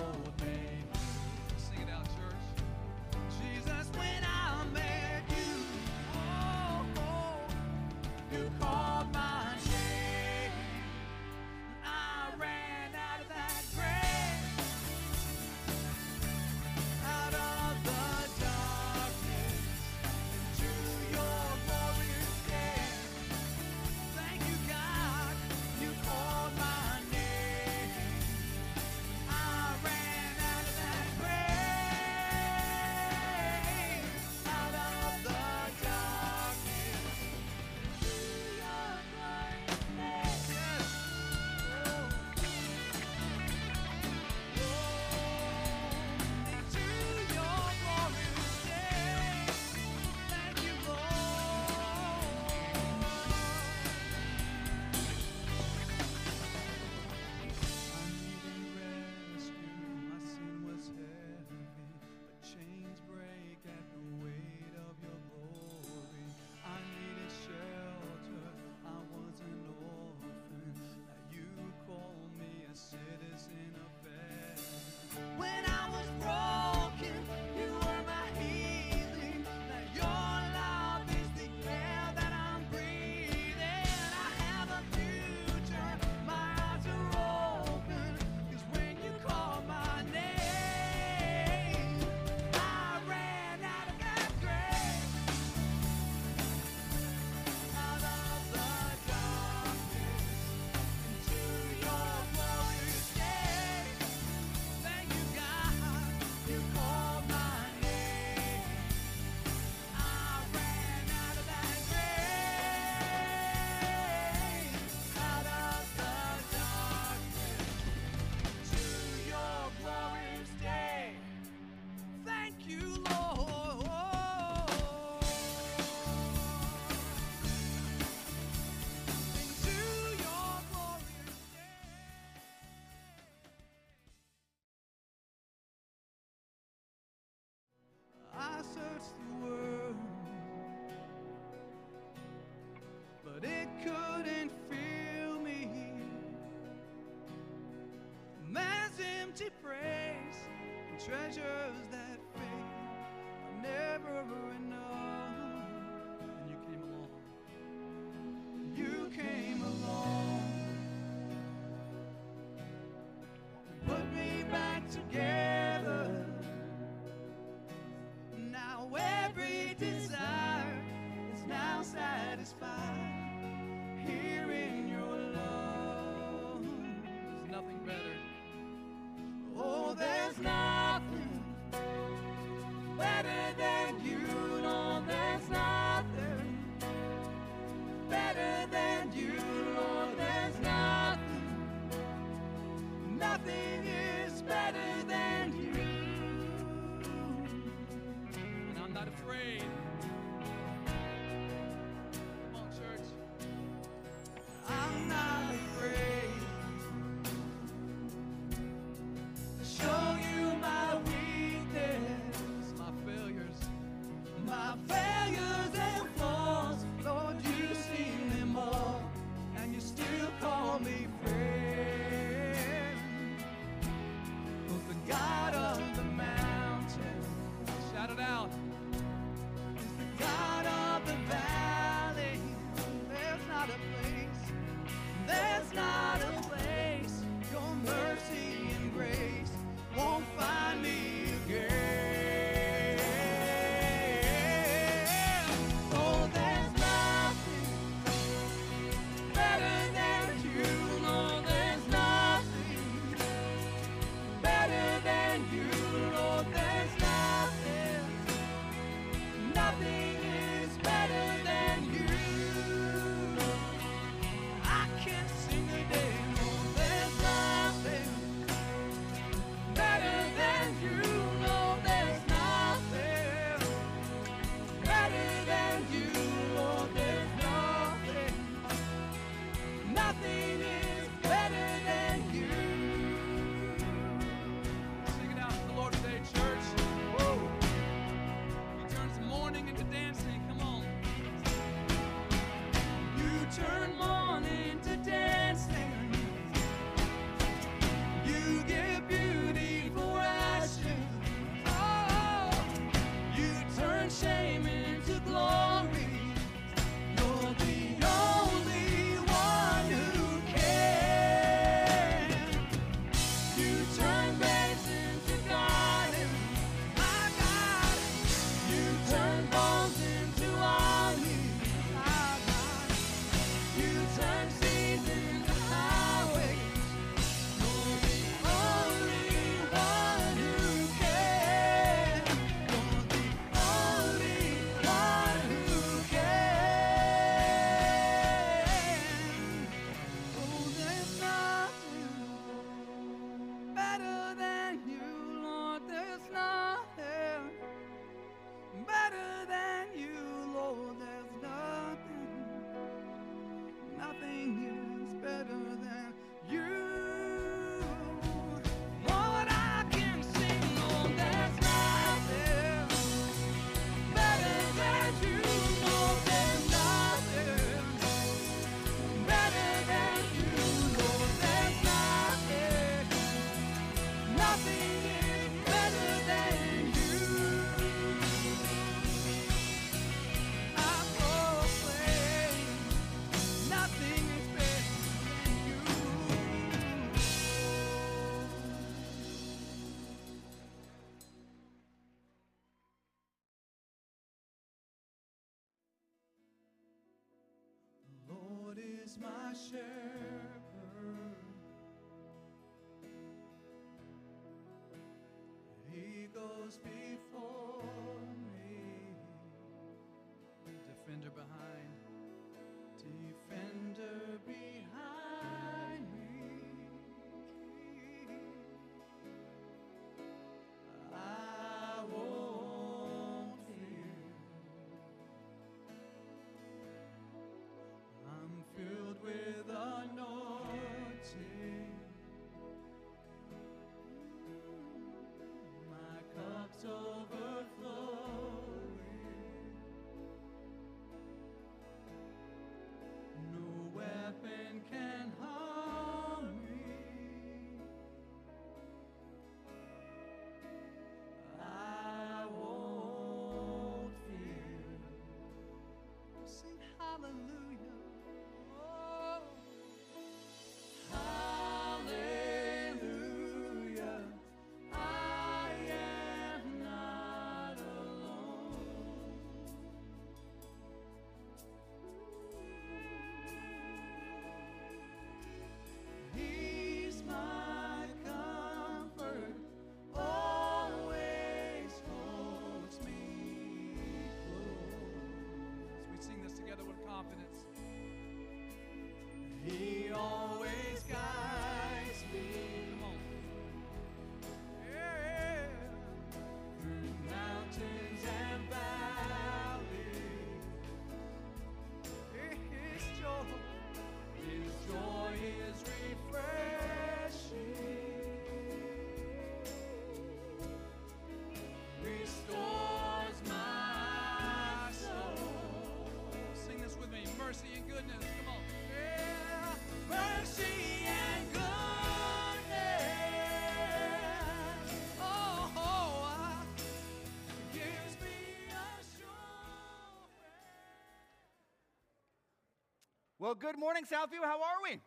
road and is my share. Well, good morning, Southview. How are we?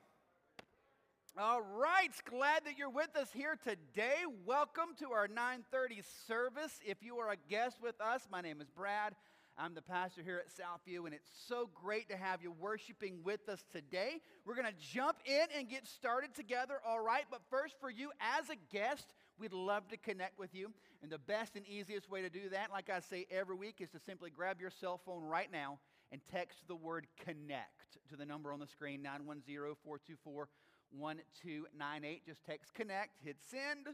All right, glad that you're with us here today. Welcome to our 9:30 service. If you are a guest with us, my name is Brad. I'm the pastor here at Southview, and it's so great to have you worshiping with us today. We're going to jump in and get started together, all right? But first, for you as a guest, we'd love to connect with you. And the best and easiest way to do that, like I say every week, is to simply grab your cell phone right now and text the word connect to the number on the screen 910 424 1298. Just text connect, hit send.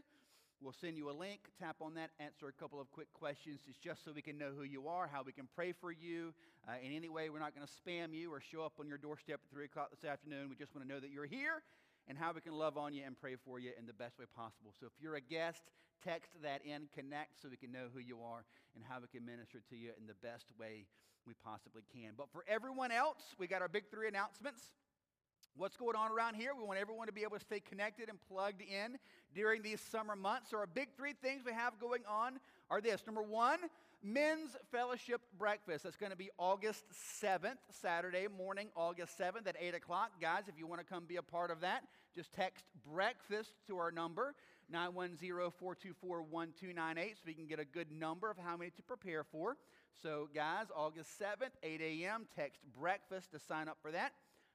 We'll send you a link. Tap on that, answer a couple of quick questions. It's just so we can know who you are, how we can pray for you. Uh, in any way, we're not going to spam you or show up on your doorstep at 3 o'clock this afternoon. We just want to know that you're here and how we can love on you and pray for you in the best way possible. So if you're a guest, text that in, connect so we can know who you are and how we can minister to you in the best way we possibly can. But for everyone else, we got our big three announcements. What's going on around here? We want everyone to be able to stay connected and plugged in during these summer months. So, our big three things we have going on are this number one, men's fellowship breakfast. That's going to be August 7th, Saturday morning, August 7th at 8 o'clock. Guys, if you want to come be a part of that, just text breakfast to our number, 910 424 1298, so we can get a good number of how many to prepare for. So, guys, August 7th, 8 a.m., text breakfast to sign up for that.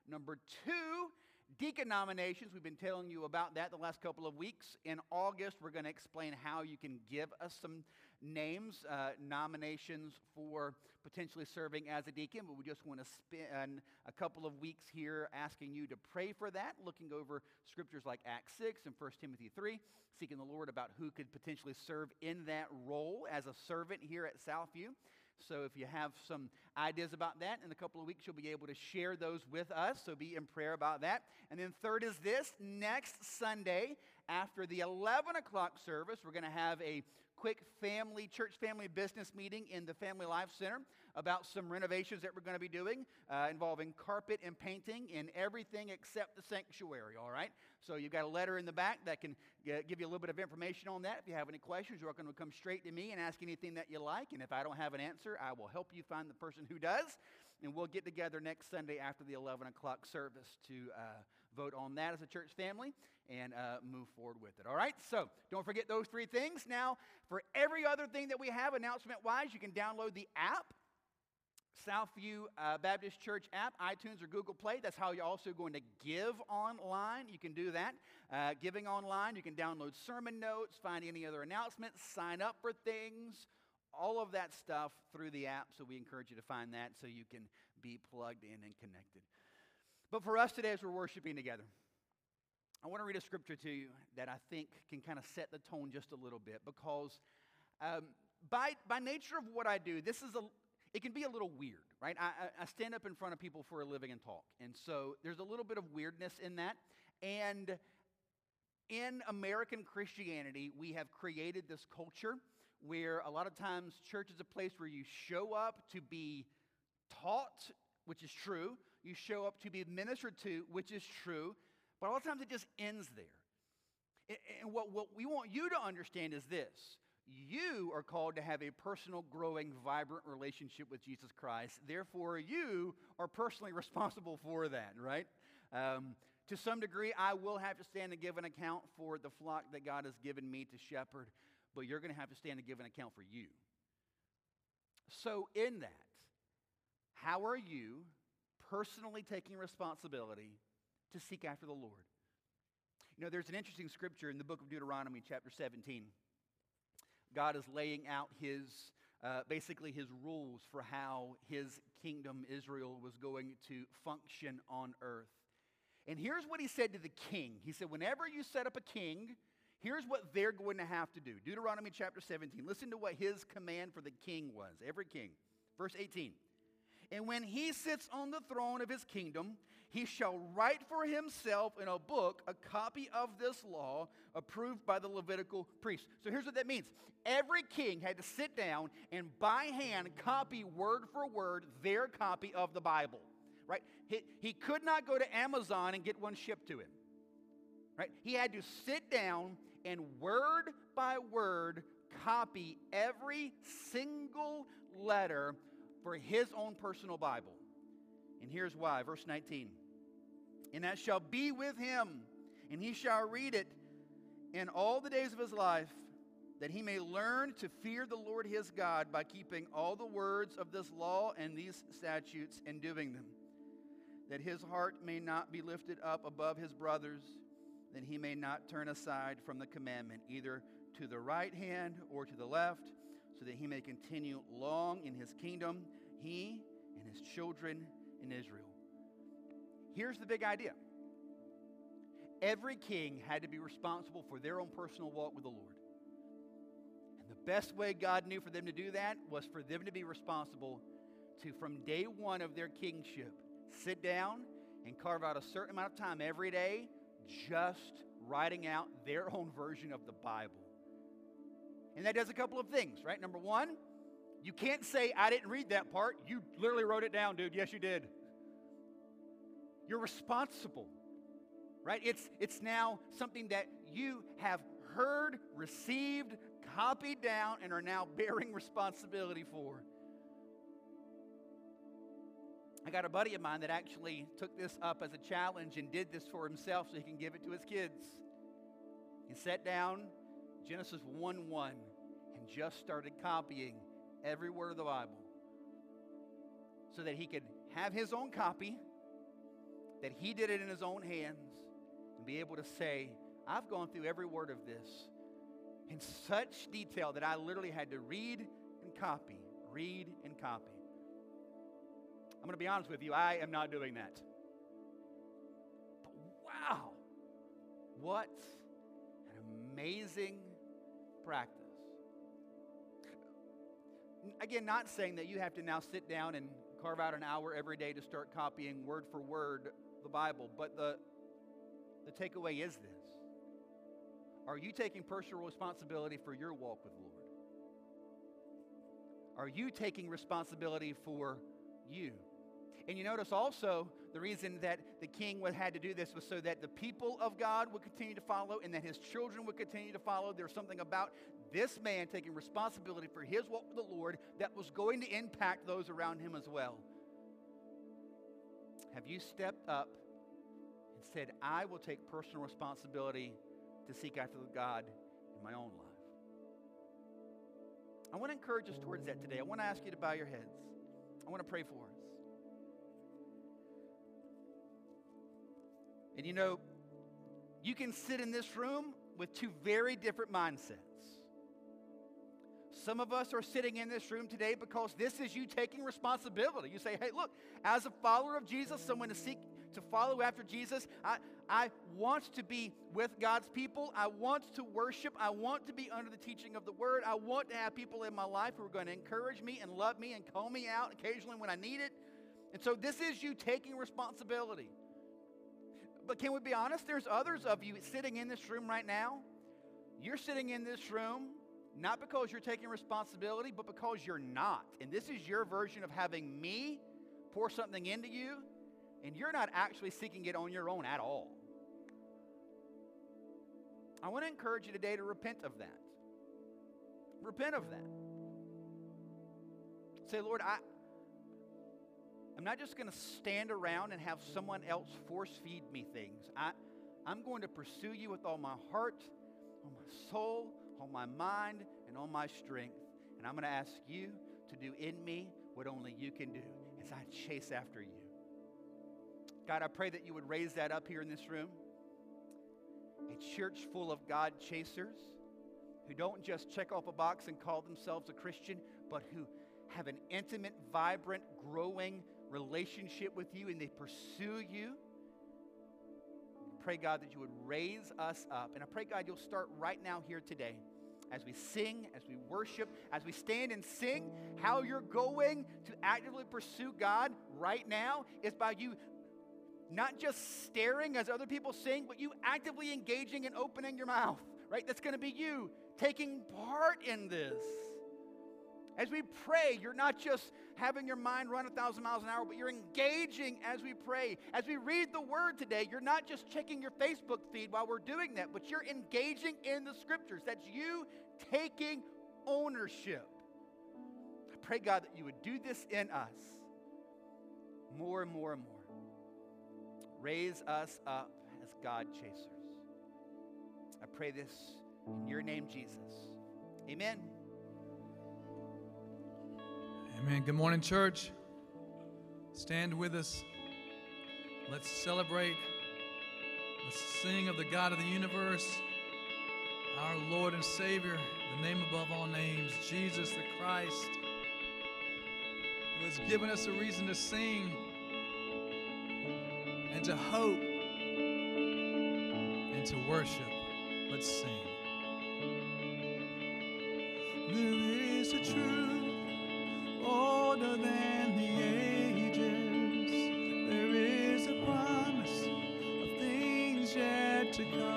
Number two, deacon nominations. We've been telling you about that the last couple of weeks. In August, we're going to explain how you can give us some names, uh, nominations for potentially serving as a deacon. But we just want to spend a couple of weeks here asking you to pray for that, looking over scriptures like Acts 6 and 1 Timothy 3, seeking the Lord about who could potentially serve in that role as a servant here at Southview. So if you have some ideas about that, in a couple of weeks you'll be able to share those with us. So be in prayer about that. And then third is this next Sunday after the 11 o'clock service, we're going to have a quick family, church family business meeting in the Family Life Center about some renovations that we're going to be doing uh, involving carpet and painting in everything except the sanctuary, all right? So you've got a letter in the back that can g- give you a little bit of information on that. If you have any questions, you're welcome to come straight to me and ask anything that you like. And if I don't have an answer, I will help you find the person who does. And we'll get together next Sunday after the 11 o'clock service to uh, vote on that as a church family and uh, move forward with it. All right? So don't forget those three things. Now, for every other thing that we have announcement wise, you can download the app. Southview uh, Baptist Church app, iTunes or Google Play. That's how you're also going to give online. You can do that. Uh, giving online, you can download sermon notes, find any other announcements, sign up for things, all of that stuff through the app. So we encourage you to find that so you can be plugged in and connected. But for us today, as we're worshiping together, I want to read a scripture to you that I think can kind of set the tone just a little bit because um, by, by nature of what I do, this is a, it can be a little weird, right? I, I stand up in front of people for a living and talk. And so there's a little bit of weirdness in that. And in American Christianity, we have created this culture where a lot of times church is a place where you show up to be taught, which is true. You show up to be ministered to, which is true. But a lot of times it just ends there. And what, what we want you to understand is this you are called to have a personal, growing, vibrant relationship with Jesus Christ. Therefore, you are personally responsible for that, right? Um, to some degree, I will have to stand and give an account for the flock that God has given me to shepherd, but you're going to have to stand and give an account for you. So, in that, how are you personally taking responsibility to seek after the Lord? You know, there's an interesting scripture in the book of Deuteronomy, chapter 17. God is laying out his, uh, basically, his rules for how his kingdom, Israel, was going to function on earth. And here's what he said to the king He said, Whenever you set up a king, here's what they're going to have to do. Deuteronomy chapter 17. Listen to what his command for the king was, every king. Verse 18. And when he sits on the throne of his kingdom, he shall write for himself in a book a copy of this law approved by the Levitical priest. So here's what that means every king had to sit down and by hand copy word for word their copy of the Bible. Right? He, he could not go to Amazon and get one shipped to him. Right? He had to sit down and word by word copy every single letter for his own personal Bible. And here's why. Verse 19. And that shall be with him, and he shall read it in all the days of his life, that he may learn to fear the Lord his God by keeping all the words of this law and these statutes and doing them, that his heart may not be lifted up above his brothers, that he may not turn aside from the commandment, either to the right hand or to the left, so that he may continue long in his kingdom, he and his children in Israel. Here's the big idea every king had to be responsible for their own personal walk with the Lord. And the best way God knew for them to do that was for them to be responsible to, from day one of their kingship, sit down and carve out a certain amount of time every day just writing out their own version of the Bible. And that does a couple of things, right? Number one, you can't say, I didn't read that part. You literally wrote it down, dude. Yes, you did. You're responsible, right? It's, it's now something that you have heard, received, copied down, and are now bearing responsibility for. I got a buddy of mine that actually took this up as a challenge and did this for himself so he can give it to his kids. He sat down, Genesis 1 1, and just started copying every word of the Bible so that he could have his own copy, that he did it in his own hands, and be able to say, I've gone through every word of this in such detail that I literally had to read and copy, read and copy. I'm going to be honest with you, I am not doing that. But wow, what an amazing practice. Again, not saying that you have to now sit down and carve out an hour every day to start copying word for word the Bible, but the, the takeaway is this Are you taking personal responsibility for your walk with the Lord? Are you taking responsibility for you? And you notice also the reason that the king had to do this was so that the people of God would continue to follow and that his children would continue to follow. There's something about this man taking responsibility for his walk with the Lord that was going to impact those around him as well. Have you stepped up and said, I will take personal responsibility to seek after God in my own life? I want to encourage us towards that today. I want to ask you to bow your heads. I want to pray for us. And you know, you can sit in this room with two very different mindsets. Some of us are sitting in this room today because this is you taking responsibility. You say, hey, look, as a follower of Jesus, someone to seek to follow after Jesus, I, I want to be with God's people. I want to worship. I want to be under the teaching of the word. I want to have people in my life who are going to encourage me and love me and call me out occasionally when I need it. And so this is you taking responsibility. But can we be honest? There's others of you sitting in this room right now. You're sitting in this room not because you're taking responsibility, but because you're not. And this is your version of having me pour something into you, and you're not actually seeking it on your own at all. I want to encourage you today to repent of that. Repent of that. Say, Lord, I, I'm not just going to stand around and have someone else force feed me things. I, I'm going to pursue you with all my heart, all my soul, all my mind, and on my strength. And I'm going to ask you to do in me what only you can do as I chase after you. God, I pray that you would raise that up here in this room. A church full of God chasers who don't just check off a box and call themselves a Christian, but who have an intimate, vibrant, growing relationship with you and they pursue you. Pray, God, that you would raise us up. And I pray, God, you'll start right now here today as we sing, as we worship, as we stand and sing. How you're going to actively pursue God right now is by you not just staring as other people sing, but you actively engaging and opening your mouth, right? That's going to be you taking part in this. As we pray, you're not just having your mind run a thousand miles an hour, but you're engaging as we pray. As we read the word today, you're not just checking your Facebook feed while we're doing that, but you're engaging in the scriptures. That's you taking ownership. I pray, God, that you would do this in us more and more and more. Raise us up as God chasers. I pray this in your name, Jesus. Amen. Amen. Good morning, church. Stand with us. Let's celebrate. Let's sing of the God of the universe, our Lord and Savior, the name above all names, Jesus the Christ, who has given us a reason to sing and to hope and to worship. Let's sing. There is a truth to come.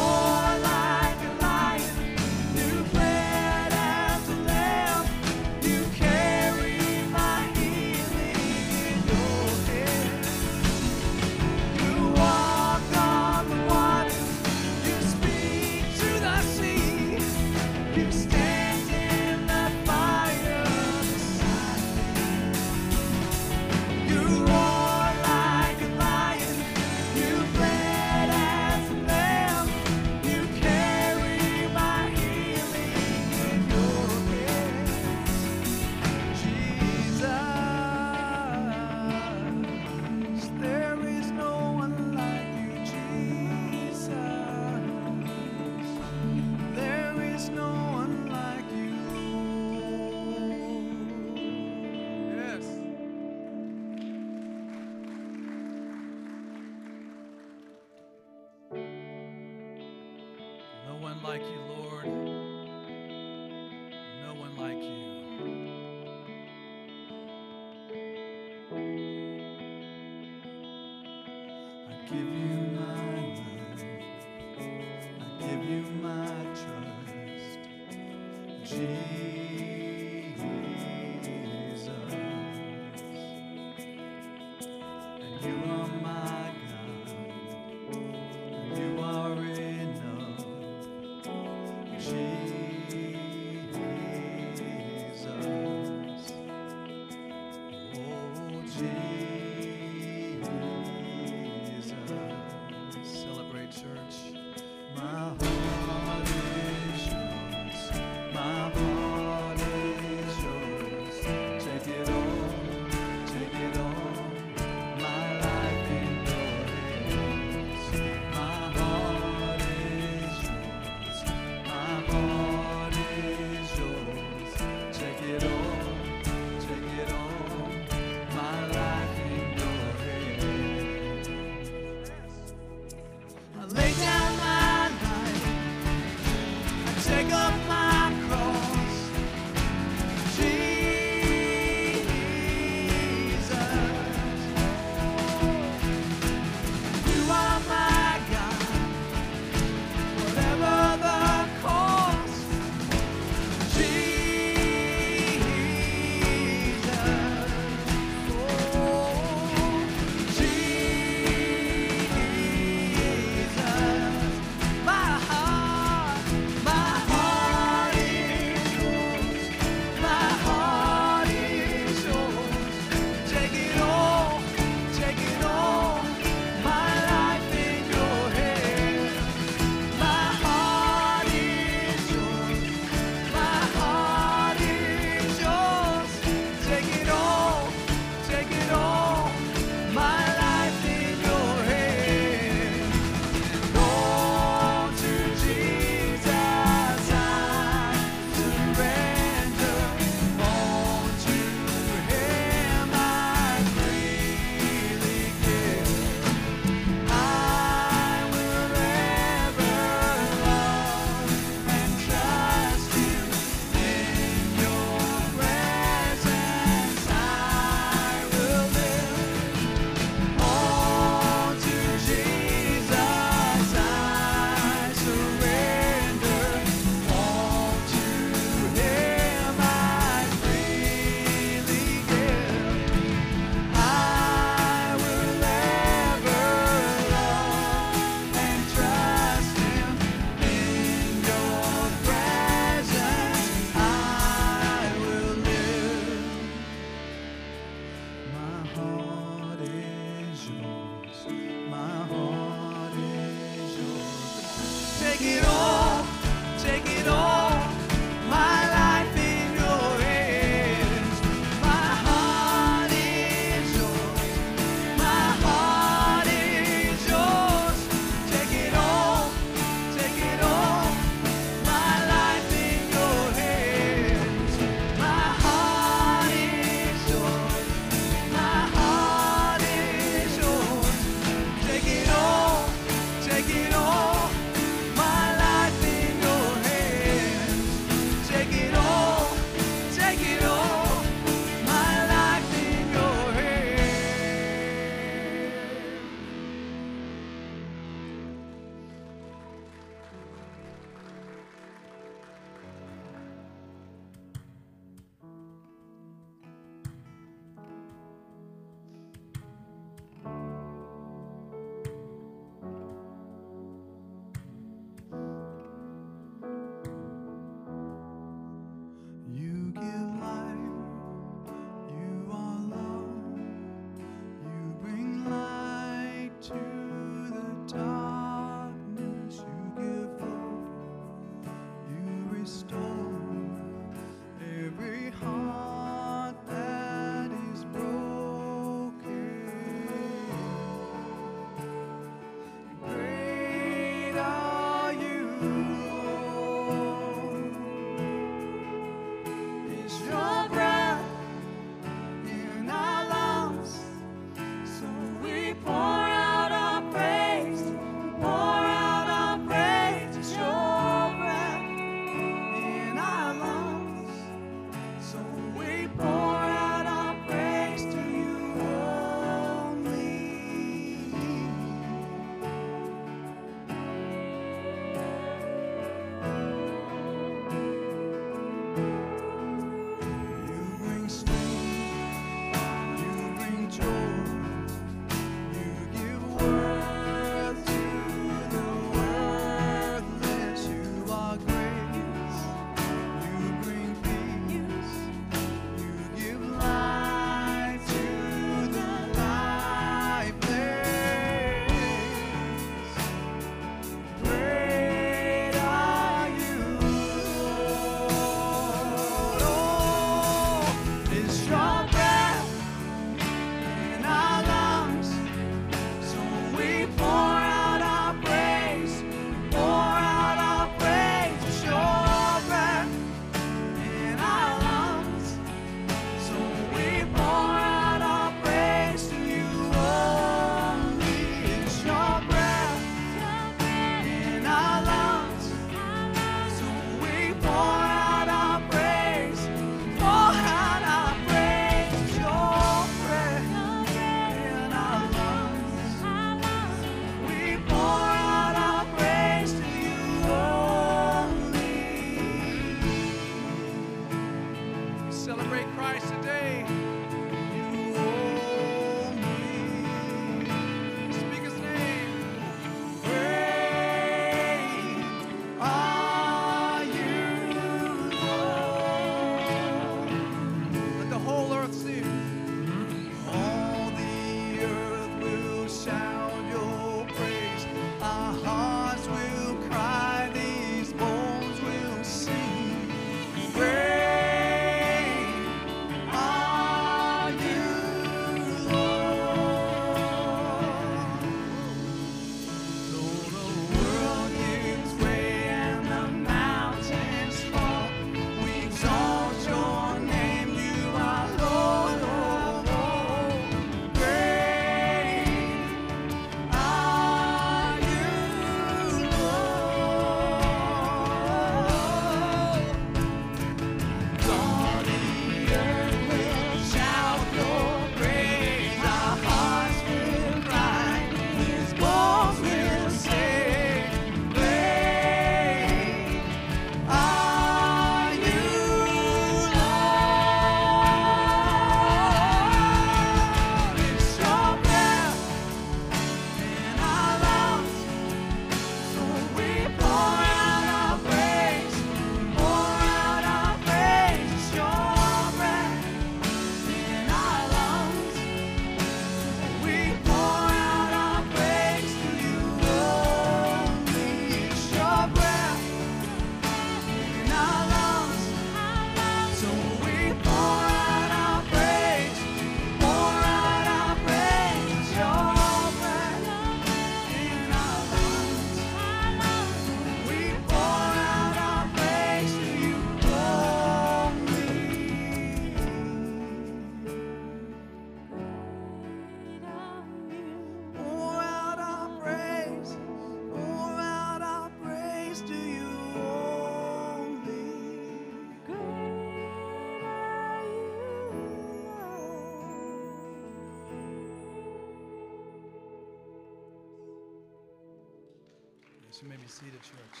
Seated, church.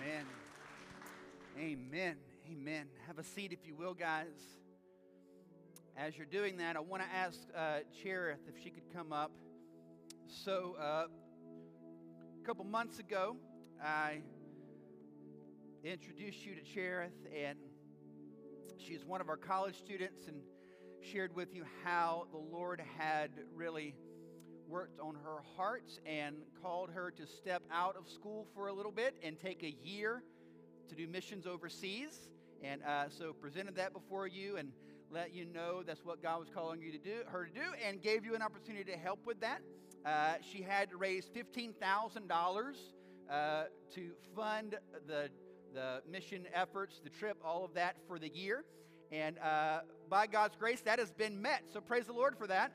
Amen. Amen. Amen. Have a seat, if you will, guys. As you're doing that, I want to ask uh, Cherith if she could come up. So, uh, a couple months ago, I introduced you to Cherith, and she's one of our college students, and shared with you how the Lord had really worked on her heart and called her to step out of school for a little bit and take a year to do missions overseas. And uh, so presented that before you and let you know that's what God was calling you to do, her to do, and gave you an opportunity to help with that. Uh, she had to raise fifteen thousand uh, dollars to fund the the mission efforts, the trip, all of that for the year. And uh, by God's grace, that has been met. So praise the Lord for that.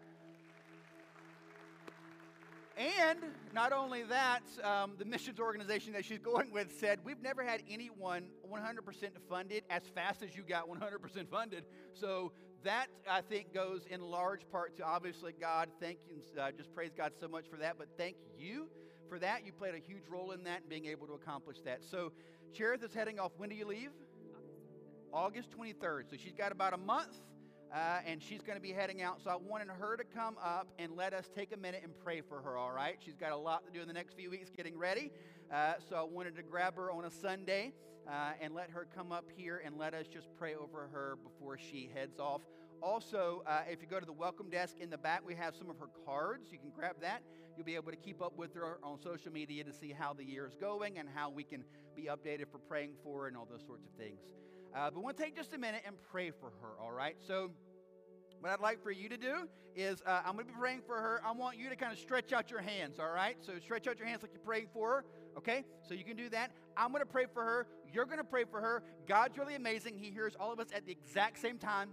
And not only that, um, the missions organization that she's going with said, We've never had anyone 100% funded as fast as you got 100% funded. So that, I think, goes in large part to obviously God. Thank you. Uh, just praise God so much for that. But thank you for that. You played a huge role in that and being able to accomplish that. So Cherith is heading off. When do you leave? August 23rd. So she's got about a month. Uh, and she's going to be heading out. So I wanted her to come up and let us take a minute and pray for her, all right? She's got a lot to do in the next few weeks getting ready. Uh, so I wanted to grab her on a Sunday uh, and let her come up here and let us just pray over her before she heads off. Also, uh, if you go to the welcome desk in the back, we have some of her cards. You can grab that. You'll be able to keep up with her on social media to see how the year is going and how we can be updated for praying for her and all those sorts of things. Uh, but to take just a minute and pray for her, all right? So, what I'd like for you to do is uh, I'm going to be praying for her. I want you to kind of stretch out your hands, all right? So, stretch out your hands like you're praying for her, okay? So, you can do that. I'm going to pray for her. You're going to pray for her. God's really amazing. He hears all of us at the exact same time.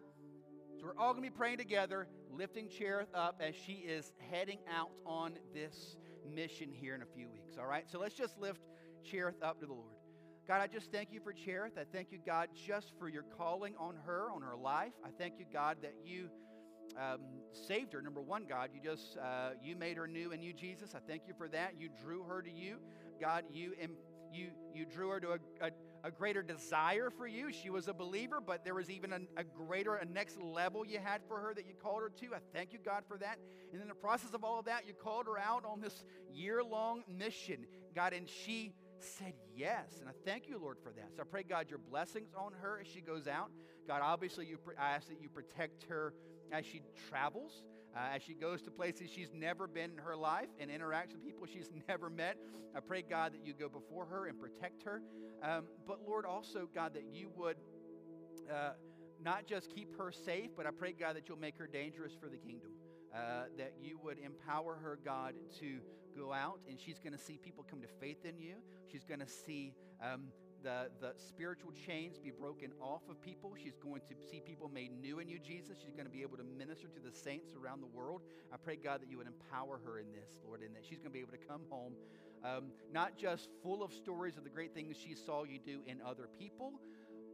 So, we're all going to be praying together, lifting Cherith up as she is heading out on this mission here in a few weeks, all right? So, let's just lift Cherith up to the Lord. God, I just thank you for Cherith. I thank you, God, just for your calling on her, on her life. I thank you, God, that you um, saved her. Number one, God, you just uh, you made her new in you, Jesus. I thank you for that. You drew her to you, God. You and you you drew her to a, a, a greater desire for you. She was a believer, but there was even a, a greater, a next level you had for her that you called her to. I thank you, God, for that. And in the process of all of that, you called her out on this year-long mission, God, and she said yes. And I thank you, Lord, for that. So I pray, God, your blessings on her as she goes out. God, obviously, you, I ask that you protect her as she travels, uh, as she goes to places she's never been in her life and interacts with people she's never met. I pray, God, that you go before her and protect her. Um, but, Lord, also, God, that you would. Uh, not just keep her safe, but I pray, God, that you'll make her dangerous for the kingdom. Uh, that you would empower her, God, to go out and she's going to see people come to faith in you. She's going to see um, the, the spiritual chains be broken off of people. She's going to see people made new in you, Jesus. She's going to be able to minister to the saints around the world. I pray, God, that you would empower her in this, Lord, and that she's going to be able to come home um, not just full of stories of the great things she saw you do in other people,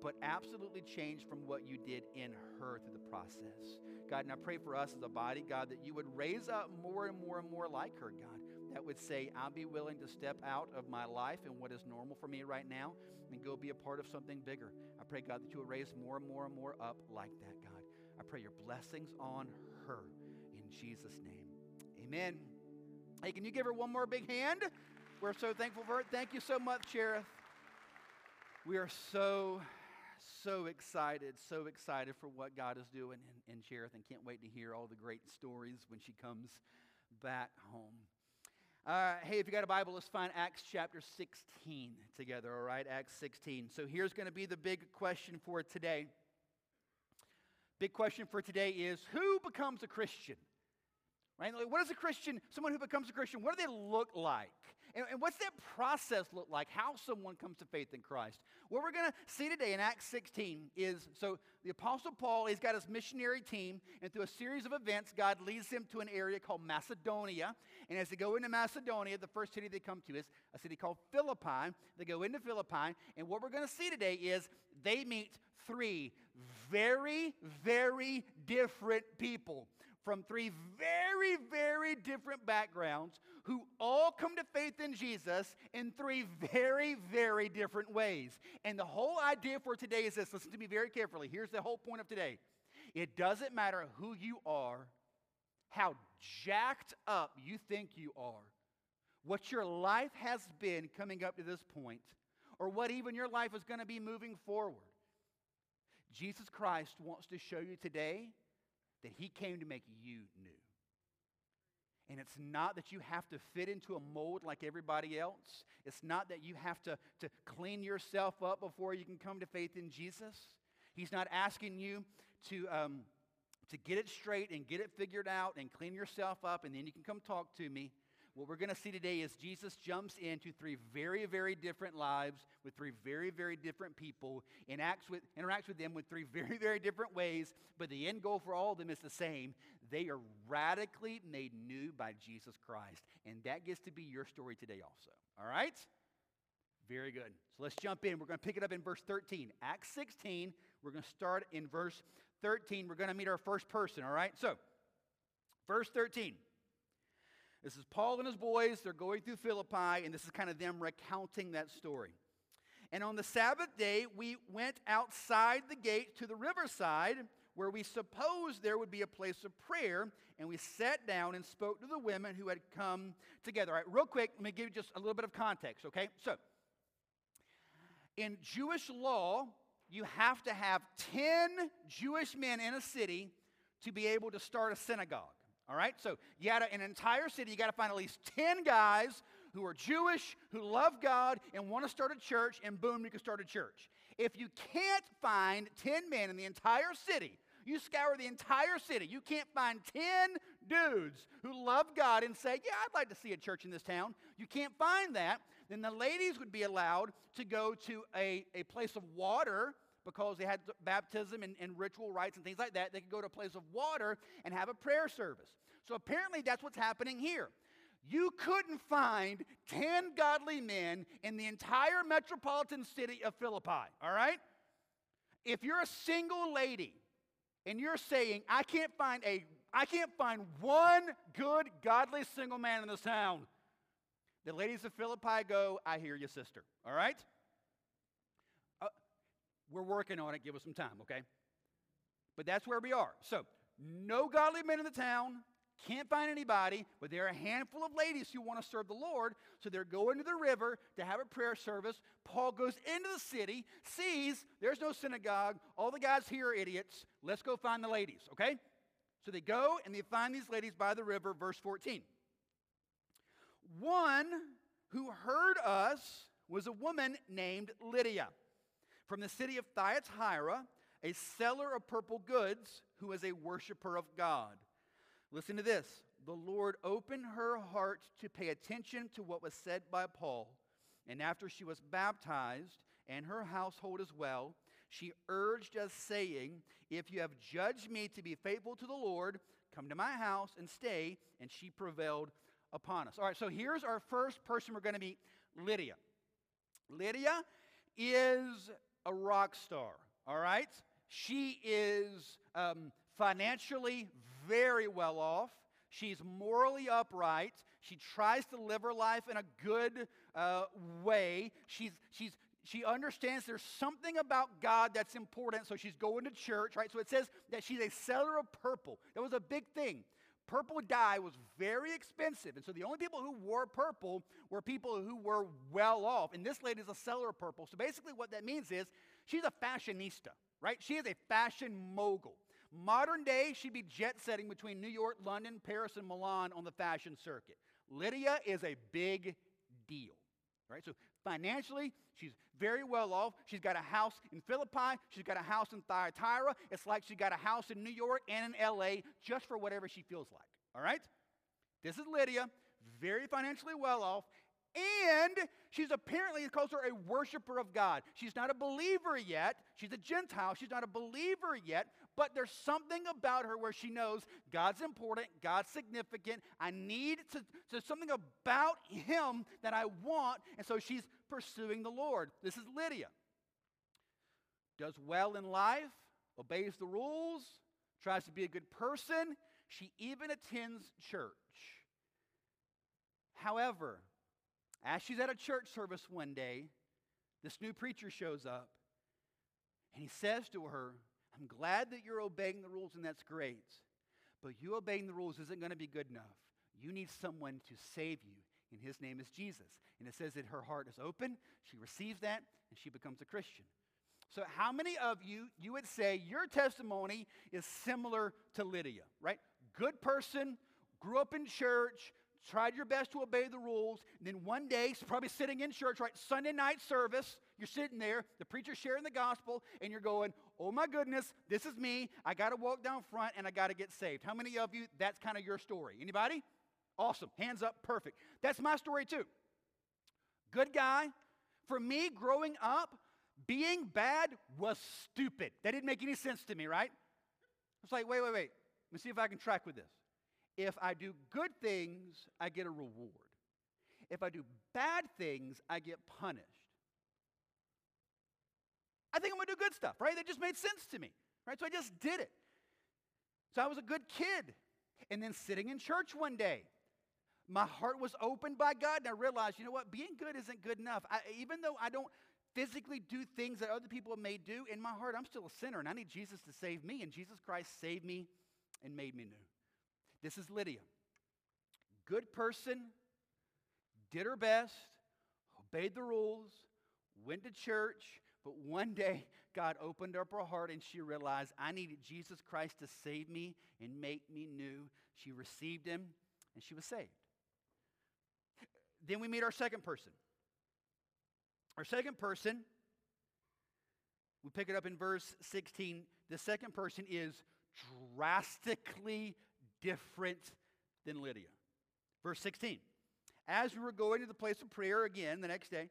but absolutely changed from what you did in her through the process. God, and I pray for us as a body, God, that you would raise up more and more and more like her, God that would say, I'll be willing to step out of my life and what is normal for me right now and go be a part of something bigger. I pray, God, that you will raise more and more and more up like that, God. I pray your blessings on her in Jesus' name. Amen. Hey, can you give her one more big hand? We're so thankful for it. Thank you so much, Cherith. We are so, so excited, so excited for what God is doing in, in Cherith and can't wait to hear all the great stories when she comes back home. Uh, hey, if you got a Bible, let's find Acts chapter 16 together, all right? Acts 16. So here's going to be the big question for today. Big question for today is who becomes a Christian? Right? What is a Christian, someone who becomes a Christian, what do they look like? And, and what's that process look like? How someone comes to faith in Christ? What we're going to see today in Acts 16 is so the Apostle Paul, he's got his missionary team, and through a series of events, God leads them to an area called Macedonia. And as they go into Macedonia, the first city they come to is a city called Philippi. They go into Philippi, and what we're going to see today is they meet three very, very different people from three very, very different backgrounds who all come to faith in Jesus in three very, very different ways. And the whole idea for today is this listen to me very carefully. Here's the whole point of today it doesn't matter who you are, how jacked up you think you are, what your life has been coming up to this point, or what even your life is going to be moving forward. Jesus Christ wants to show you today that He came to make you new. And it's not that you have to fit into a mold like everybody else. It's not that you have to, to clean yourself up before you can come to faith in Jesus. He's not asking you to, um, to get it straight and get it figured out and clean yourself up and then you can come talk to me. What we're going to see today is Jesus jumps into three very, very different lives with three very, very different people and acts with, interacts with them with three very, very different ways, but the end goal for all of them is the same. They are radically made new by Jesus Christ. And that gets to be your story today, also. All right? Very good. So let's jump in. We're going to pick it up in verse 13. Acts 16, we're going to start in verse 13. We're going to meet our first person, all right? So, verse 13. This is Paul and his boys. They're going through Philippi, and this is kind of them recounting that story. And on the Sabbath day, we went outside the gate to the riverside where we supposed there would be a place of prayer, and we sat down and spoke to the women who had come together. All right, real quick, let me give you just a little bit of context, okay? So, in Jewish law, you have to have 10 Jewish men in a city to be able to start a synagogue. All right? So you got an entire city, you got to find at least 10 guys who are Jewish, who love God, and want to start a church, and boom, you can start a church. If you can't find 10 men in the entire city, you scour the entire city, you can't find 10 dudes who love God and say, Yeah, I'd like to see a church in this town. You can't find that. Then the ladies would be allowed to go to a, a place of water because they had baptism and, and, ritual rites and things like that. They could go to a place of water and have a prayer service. So apparently that's what's happening here. You couldn't find 10 godly men in the entire metropolitan city of Philippi, all right? If you're a single lady and you're saying, I can't find a I can't find one good godly single man in this town. The ladies of Philippi go, I hear you, sister. All right? We're working on it. Give us some time, okay? But that's where we are. So, no godly men in the town, can't find anybody, but there are a handful of ladies who want to serve the Lord. So they're going to the river to have a prayer service. Paul goes into the city, sees there's no synagogue. All the guys here are idiots. Let's go find the ladies, okay? So they go and they find these ladies by the river, verse 14. One who heard us was a woman named Lydia from the city of Thyatira, a seller of purple goods who is a worshiper of God. Listen to this. The Lord opened her heart to pay attention to what was said by Paul. And after she was baptized, and her household as well, she urged us, saying, If you have judged me to be faithful to the Lord, come to my house and stay. And she prevailed upon us. All right, so here's our first person we're going to meet Lydia. Lydia is a rock star, all right? She is um, financially very well off. She's morally upright. She tries to live her life in a good uh, way. She's, she's, she understands there's something about God that's important, so she's going to church, right? So it says that she's a seller of purple. That was a big thing. Purple dye was very expensive, and so the only people who wore purple were people who were well off. And this lady is a seller of purple. So basically, what that means is she's a fashionista, right? She is a fashion mogul. Modern day, she'd be jet setting between New York, London, Paris, and Milan on the fashion circuit. Lydia is a big deal, right? So financially, she's very well off. She's got a house in Philippi. She's got a house in Thyatira. It's like she's got a house in New York and in LA just for whatever she feels like, all right? This is Lydia, very financially well off, and she's apparently, it calls her a worshiper of God. She's not a believer yet. She's a Gentile. She's not a believer yet, but there's something about her where she knows God's important, God's significant. I need to, there's something about Him that I want. And so she's pursuing the Lord. This is Lydia. Does well in life, obeys the rules, tries to be a good person, She even attends church. However, as she's at a church service one day, this new preacher shows up and he says to her, I'm glad that you're obeying the rules and that's great, but you obeying the rules isn't going to be good enough. You need someone to save you, and his name is Jesus. And it says that her heart is open, she receives that, and she becomes a Christian. So, how many of you, you would say your testimony is similar to Lydia, right? Good person, grew up in church, tried your best to obey the rules, and then one day, probably sitting in church, right? Sunday night service, you're sitting there, the preacher's sharing the gospel, and you're going, oh my goodness, this is me. I got to walk down front and I got to get saved. How many of you, that's kind of your story? Anybody? Awesome. Hands up, perfect. That's my story too. Good guy. For me, growing up, being bad was stupid. That didn't make any sense to me, right? It's like, wait, wait, wait. Let me see if I can track with this. If I do good things, I get a reward. If I do bad things, I get punished. I think I'm gonna do good stuff, right? That just made sense to me, right? So I just did it. So I was a good kid. And then sitting in church one day, my heart was opened by God, and I realized, you know what? Being good isn't good enough. I, even though I don't physically do things that other people may do, in my heart, I'm still a sinner, and I need Jesus to save me. And Jesus Christ saved me and made me new. This is Lydia. Good person, did her best, obeyed the rules, went to church, but one day God opened up her heart and she realized I needed Jesus Christ to save me and make me new. She received him and she was saved. Then we meet our second person. Our second person, we pick it up in verse 16. The second person is drastically different than Lydia. Verse 16. As we were going to the place of prayer again the next day,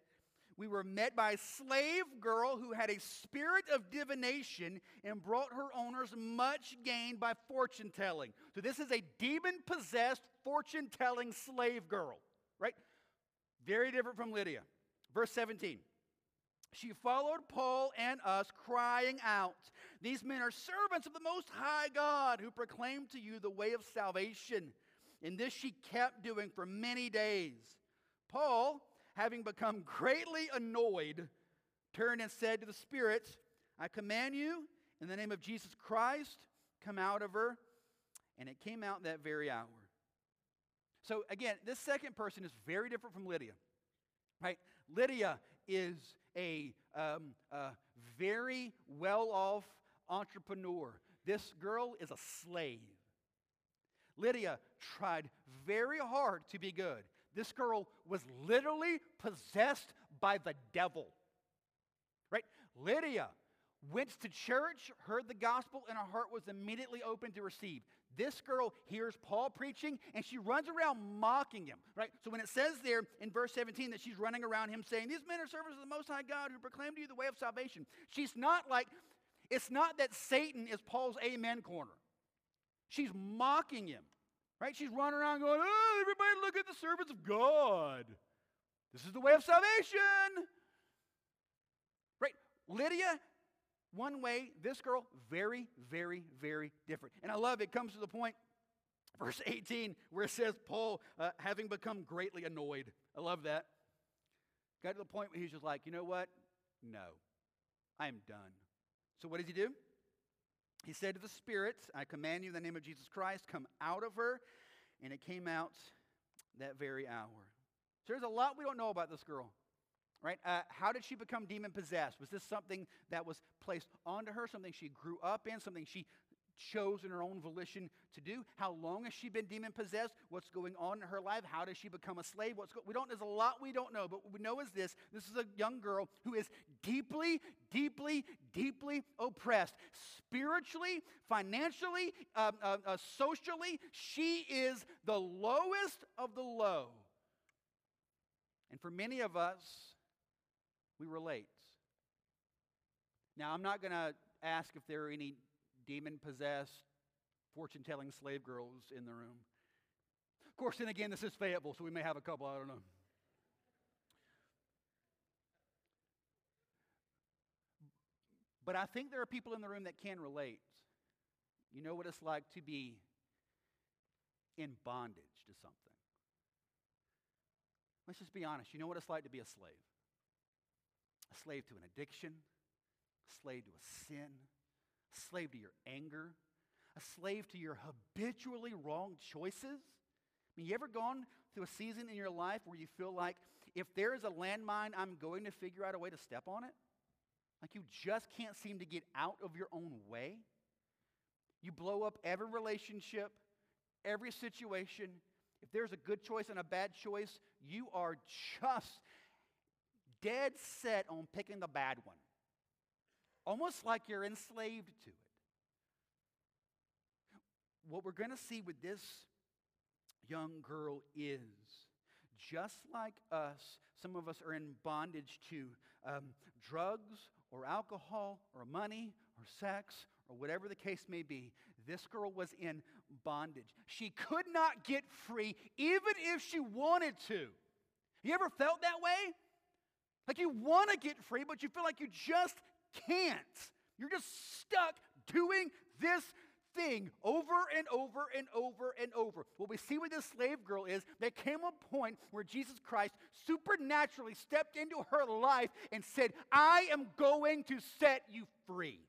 we were met by a slave girl who had a spirit of divination and brought her owners much gain by fortune telling. So, this is a demon possessed fortune telling slave girl, right? Very different from Lydia. Verse 17. She followed Paul and us, crying out, These men are servants of the Most High God who proclaim to you the way of salvation. And this she kept doing for many days. Paul, having become greatly annoyed, turned and said to the spirits, I command you, in the name of Jesus Christ, come out of her. And it came out that very hour. So again, this second person is very different from Lydia. Right? Lydia is a, um, a very well off entrepreneur. This girl is a slave. Lydia tried very hard to be good. This girl was literally possessed by the devil. Right? Lydia went to church, heard the gospel, and her heart was immediately open to receive. This girl hears Paul preaching and she runs around mocking him, right? So when it says there in verse 17 that she's running around him saying, These men are servants of the Most High God who proclaim to you the way of salvation, she's not like, it's not that Satan is Paul's amen corner. She's mocking him, right? She's running around going, Oh, everybody look at the servants of God. This is the way of salvation. Right? Lydia one way, this girl, very, very, very different. And I love it comes to the point, verse 18, where it says, Paul, uh, having become greatly annoyed. I love that. Got to the point where he's just like, you know what? No, I am done. So what does he do? He said to the spirits, I command you in the name of Jesus Christ, come out of her. And it came out that very hour. So there's a lot we don't know about this girl right? Uh, how did she become demon possessed? Was this something that was placed onto her, something she grew up in, something she chose in her own volition to do? How long has she been demon possessed? What's going on in her life? How does she become a slave? What's go- we don't. There's a lot we don't know, but what we know is this: this is a young girl who is deeply, deeply, deeply oppressed, spiritually, financially, uh, uh, uh socially. She is the lowest of the low. And for many of us, we relate. Now, I'm not going to ask if there are any demon possessed, fortune telling slave girls in the room. Of course, then again, this is Fayetteville, so we may have a couple, I don't know. But I think there are people in the room that can relate. You know what it's like to be in bondage to something. Let's just be honest. You know what it's like to be a slave? A slave to an addiction, a slave to a sin, a slave to your anger, a slave to your habitually wrong choices. I mean, you ever gone through a season in your life where you feel like if there is a landmine, I'm going to figure out a way to step on it? Like you just can't seem to get out of your own way? You blow up every relationship, every situation. If there's a good choice and a bad choice, you are just dead set on picking the bad one. Almost like you're enslaved to it. What we're going to see with this young girl is just like us, some of us are in bondage to um, drugs or alcohol or money or sex or whatever the case may be. This girl was in bondage. She could not get free even if she wanted to. You ever felt that way? Like you want to get free, but you feel like you just can't. You're just stuck doing this thing over and over and over and over. What we see with this slave girl is there came a point where Jesus Christ supernaturally stepped into her life and said, I am going to set you free.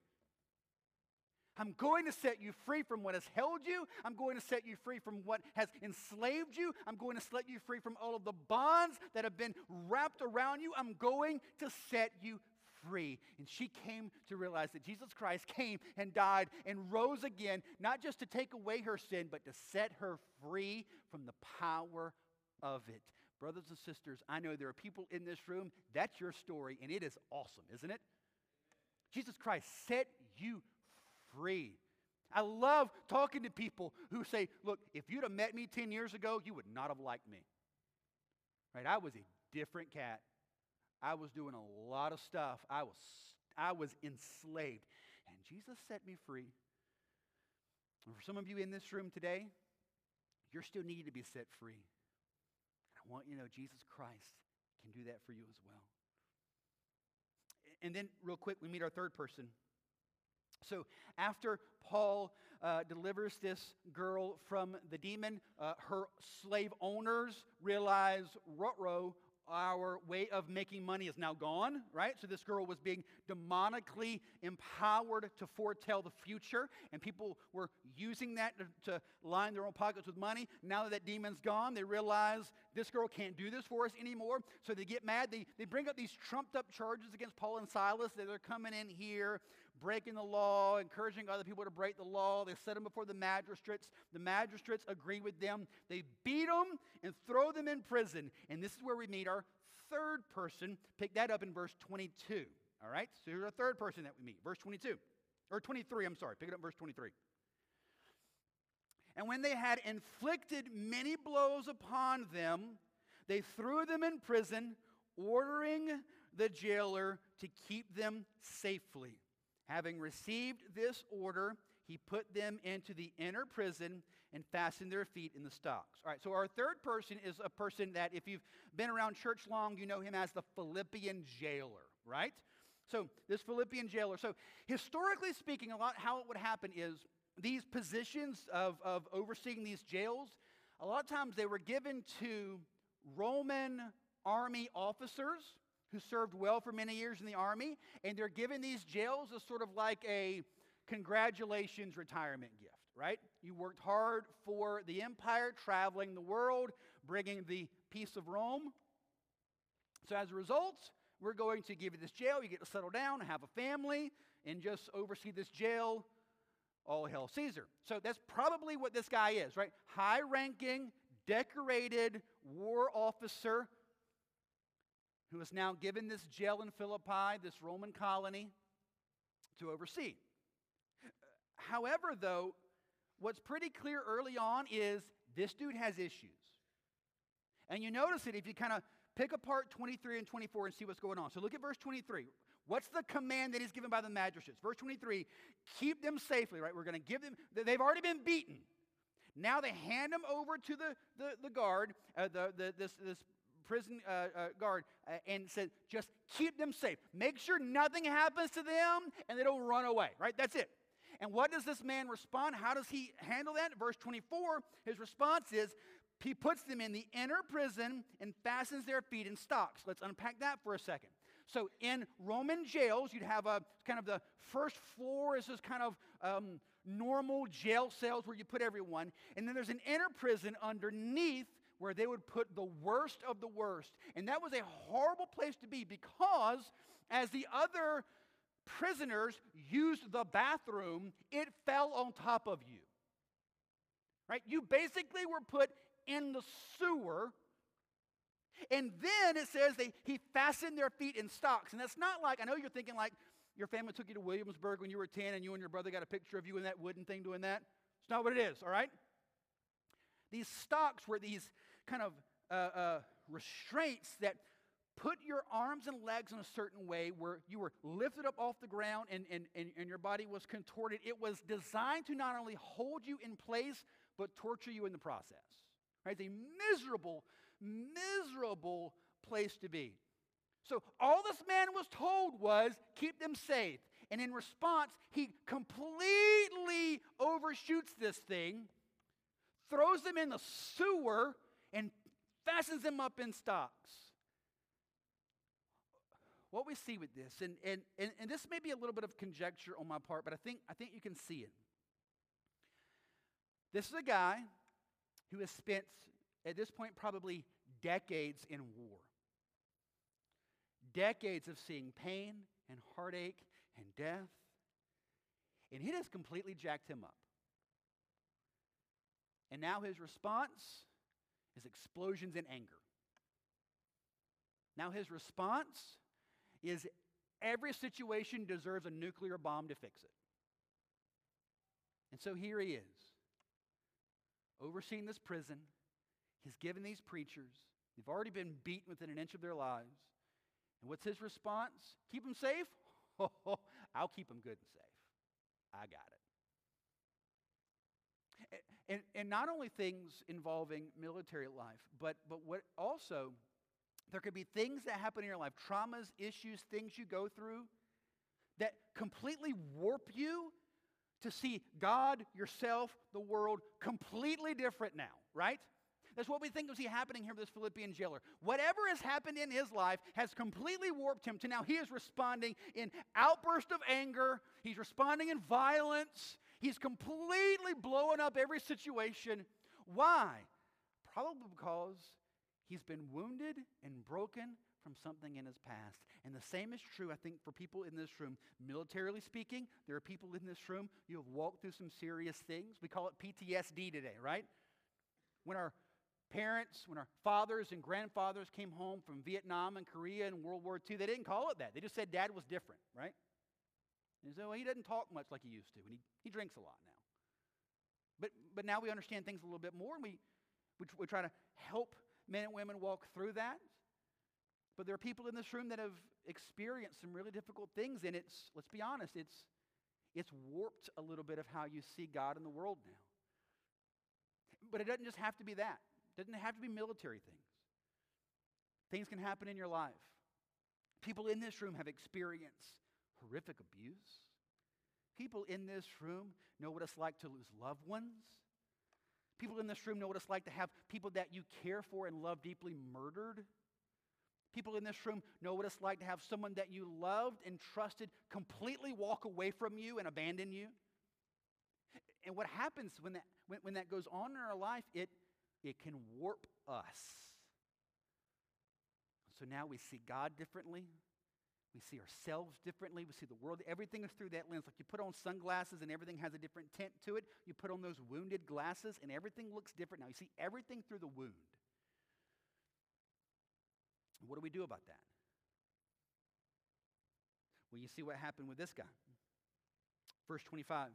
I'm going to set you free from what has held you. I'm going to set you free from what has enslaved you. I'm going to set you free from all of the bonds that have been wrapped around you. I'm going to set you free. And she came to realize that Jesus Christ came and died and rose again, not just to take away her sin, but to set her free from the power of it. Brothers and sisters, I know there are people in this room, that's your story, and it is awesome, isn't it? Jesus Christ set you free. I love talking to people who say, Look, if you'd have met me 10 years ago, you would not have liked me. Right? I was a different cat. I was doing a lot of stuff. I was, I was enslaved. And Jesus set me free. And for some of you in this room today, you're still needing to be set free. I want you to know Jesus Christ can do that for you as well. And then, real quick, we meet our third person. So after Paul uh, delivers this girl from the demon, uh, her slave owners realize, Rutro, our way of making money is now gone, right? So this girl was being demonically empowered to foretell the future, and people were using that to, to, line their own pockets with money. Now that that demon's gone, they realize this girl can't do this for us anymore. So they get mad. They, they bring up these trumped up charges against Paul and Silas that they're coming in here breaking the law, encouraging other people to break the law. They set them before the magistrates. The magistrates agree with them. They beat them and throw them in prison. And this is where we meet our third person. Pick that up in verse 22. All right? So here's our third person that we meet. Verse 22. Or 23, I'm sorry. Pick it up verse 23. And when they had inflicted many blows upon them, they threw them in prison, ordering the jailer to keep them safely. Having received this order, he put them into the inner prison and fastened their feet in the stocks. All right, so our third person is a person that, if you've been around church long, you know him as the Philippian jailer, right? So, this Philippian jailer. So, historically speaking, a lot how it would happen is these positions of, of overseeing these jails, a lot of times they were given to Roman army officers who served well for many years in the army, and they're given these jails as sort of like a congratulations retirement gift, right? You worked hard for the empire, traveling the world, bringing the peace of Rome. So as a result, we're going to give you this jail. You get to settle down, have a family, and just oversee this jail. All hail Caesar. So that's probably what this guy is, right? High ranking, decorated war officer who is now given this jail in Philippi, this Roman colony, to oversee. However, though, what's pretty clear early on is this dude has issues. And you notice it if you kind of pick apart 23 and 24 and see what's going on. So look at verse 23. What's the command that he's given by the magistrates? Verse 23 keep them safely, right? We're going to give them, they've already been beaten. Now they hand them over to the, the, the guard, uh, the, the, this, this prison uh, uh, guard uh, and said, just keep them safe. Make sure nothing happens to them and they don't run away, right? That's it. And what does this man respond? How does he handle that? Verse 24, his response is he puts them in the inner prison and fastens their feet in stocks. Let's unpack that for a second. So in Roman jails, you'd have a kind of the first floor is this kind of um, normal jail cells where you put everyone, and then there's an inner prison underneath where they would put the worst of the worst. And that was a horrible place to be because as the other prisoners used the bathroom, it fell on top of you. Right? You basically were put in the sewer. And then it says they, he fastened their feet in stocks. And that's not like, I know you're thinking like your family took you to Williamsburg when you were 10 and you and your brother got a picture of you in that wooden thing doing that. It's not what it is, all right? These stocks were these kind of uh, uh, restraints that put your arms and legs in a certain way where you were lifted up off the ground and, and, and, and your body was contorted. It was designed to not only hold you in place, but torture you in the process. Right? It's a miserable, miserable place to be. So all this man was told was keep them safe. And in response, he completely overshoots this thing, throws them in the sewer, and fastens them up in stocks. What we see with this, and, and, and, and this may be a little bit of conjecture on my part, but I think, I think you can see it. This is a guy who has spent, at this point, probably decades in war. Decades of seeing pain and heartache and death. And it has completely jacked him up. And now his response is explosions in anger. Now his response is every situation deserves a nuclear bomb to fix it. And so here he is overseeing this prison. He's given these preachers, they've already been beaten within an inch of their lives. And what's his response? Keep them safe? I'll keep them good and safe. I got it. And, and not only things involving military life, but, but what also, there could be things that happen in your life, traumas, issues, things you go through that completely warp you to see God, yourself, the world completely different now, right? That's what we think was happening here with this Philippian jailer. Whatever has happened in his life has completely warped him to now he is responding in outburst of anger. He's responding in violence. He's completely blowing up every situation. Why? Probably because he's been wounded and broken from something in his past. And the same is true, I think, for people in this room. Militarily speaking, there are people in this room, you have walked through some serious things. We call it PTSD today, right? When our parents, when our fathers and grandfathers came home from Vietnam and Korea and World War II, they didn't call it that. They just said dad was different, right? And well, he doesn't talk much like he used to, and he, he drinks a lot now. But, but now we understand things a little bit more, and we, we, we try to help men and women walk through that. But there are people in this room that have experienced some really difficult things, and it's, let's be honest, it's, it's warped a little bit of how you see God in the world now. But it doesn't just have to be that. It doesn't have to be military things. Things can happen in your life. People in this room have experienced horrific abuse. People in this room know what it's like to lose loved ones. People in this room know what it's like to have people that you care for and love deeply murdered. People in this room know what it's like to have someone that you loved and trusted completely walk away from you and abandon you. And what happens when that, when, when that goes on in our life, it, it can warp us. So now we see God differently. We see ourselves differently. We see the world. Everything is through that lens. Like you put on sunglasses and everything has a different tint to it. You put on those wounded glasses and everything looks different. Now you see everything through the wound. What do we do about that? Well, you see what happened with this guy. Verse 25.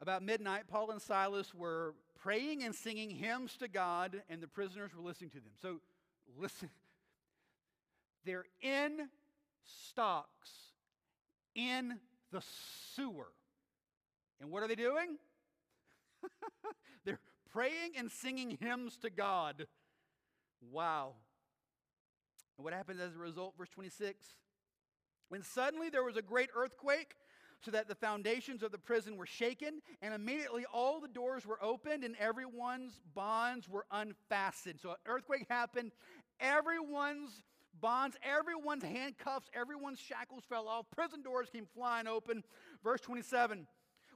About midnight, Paul and Silas were praying and singing hymns to God, and the prisoners were listening to them. So, listen. They're in stocks in the sewer. And what are they doing? They're praying and singing hymns to God. Wow. And what happens as a result? Verse 26. When suddenly there was a great earthquake, so that the foundations of the prison were shaken, and immediately all the doors were opened and everyone's bonds were unfastened. So an earthquake happened, everyone's bonds, everyone's handcuffs, everyone's shackles fell off, prison doors came flying open. Verse 27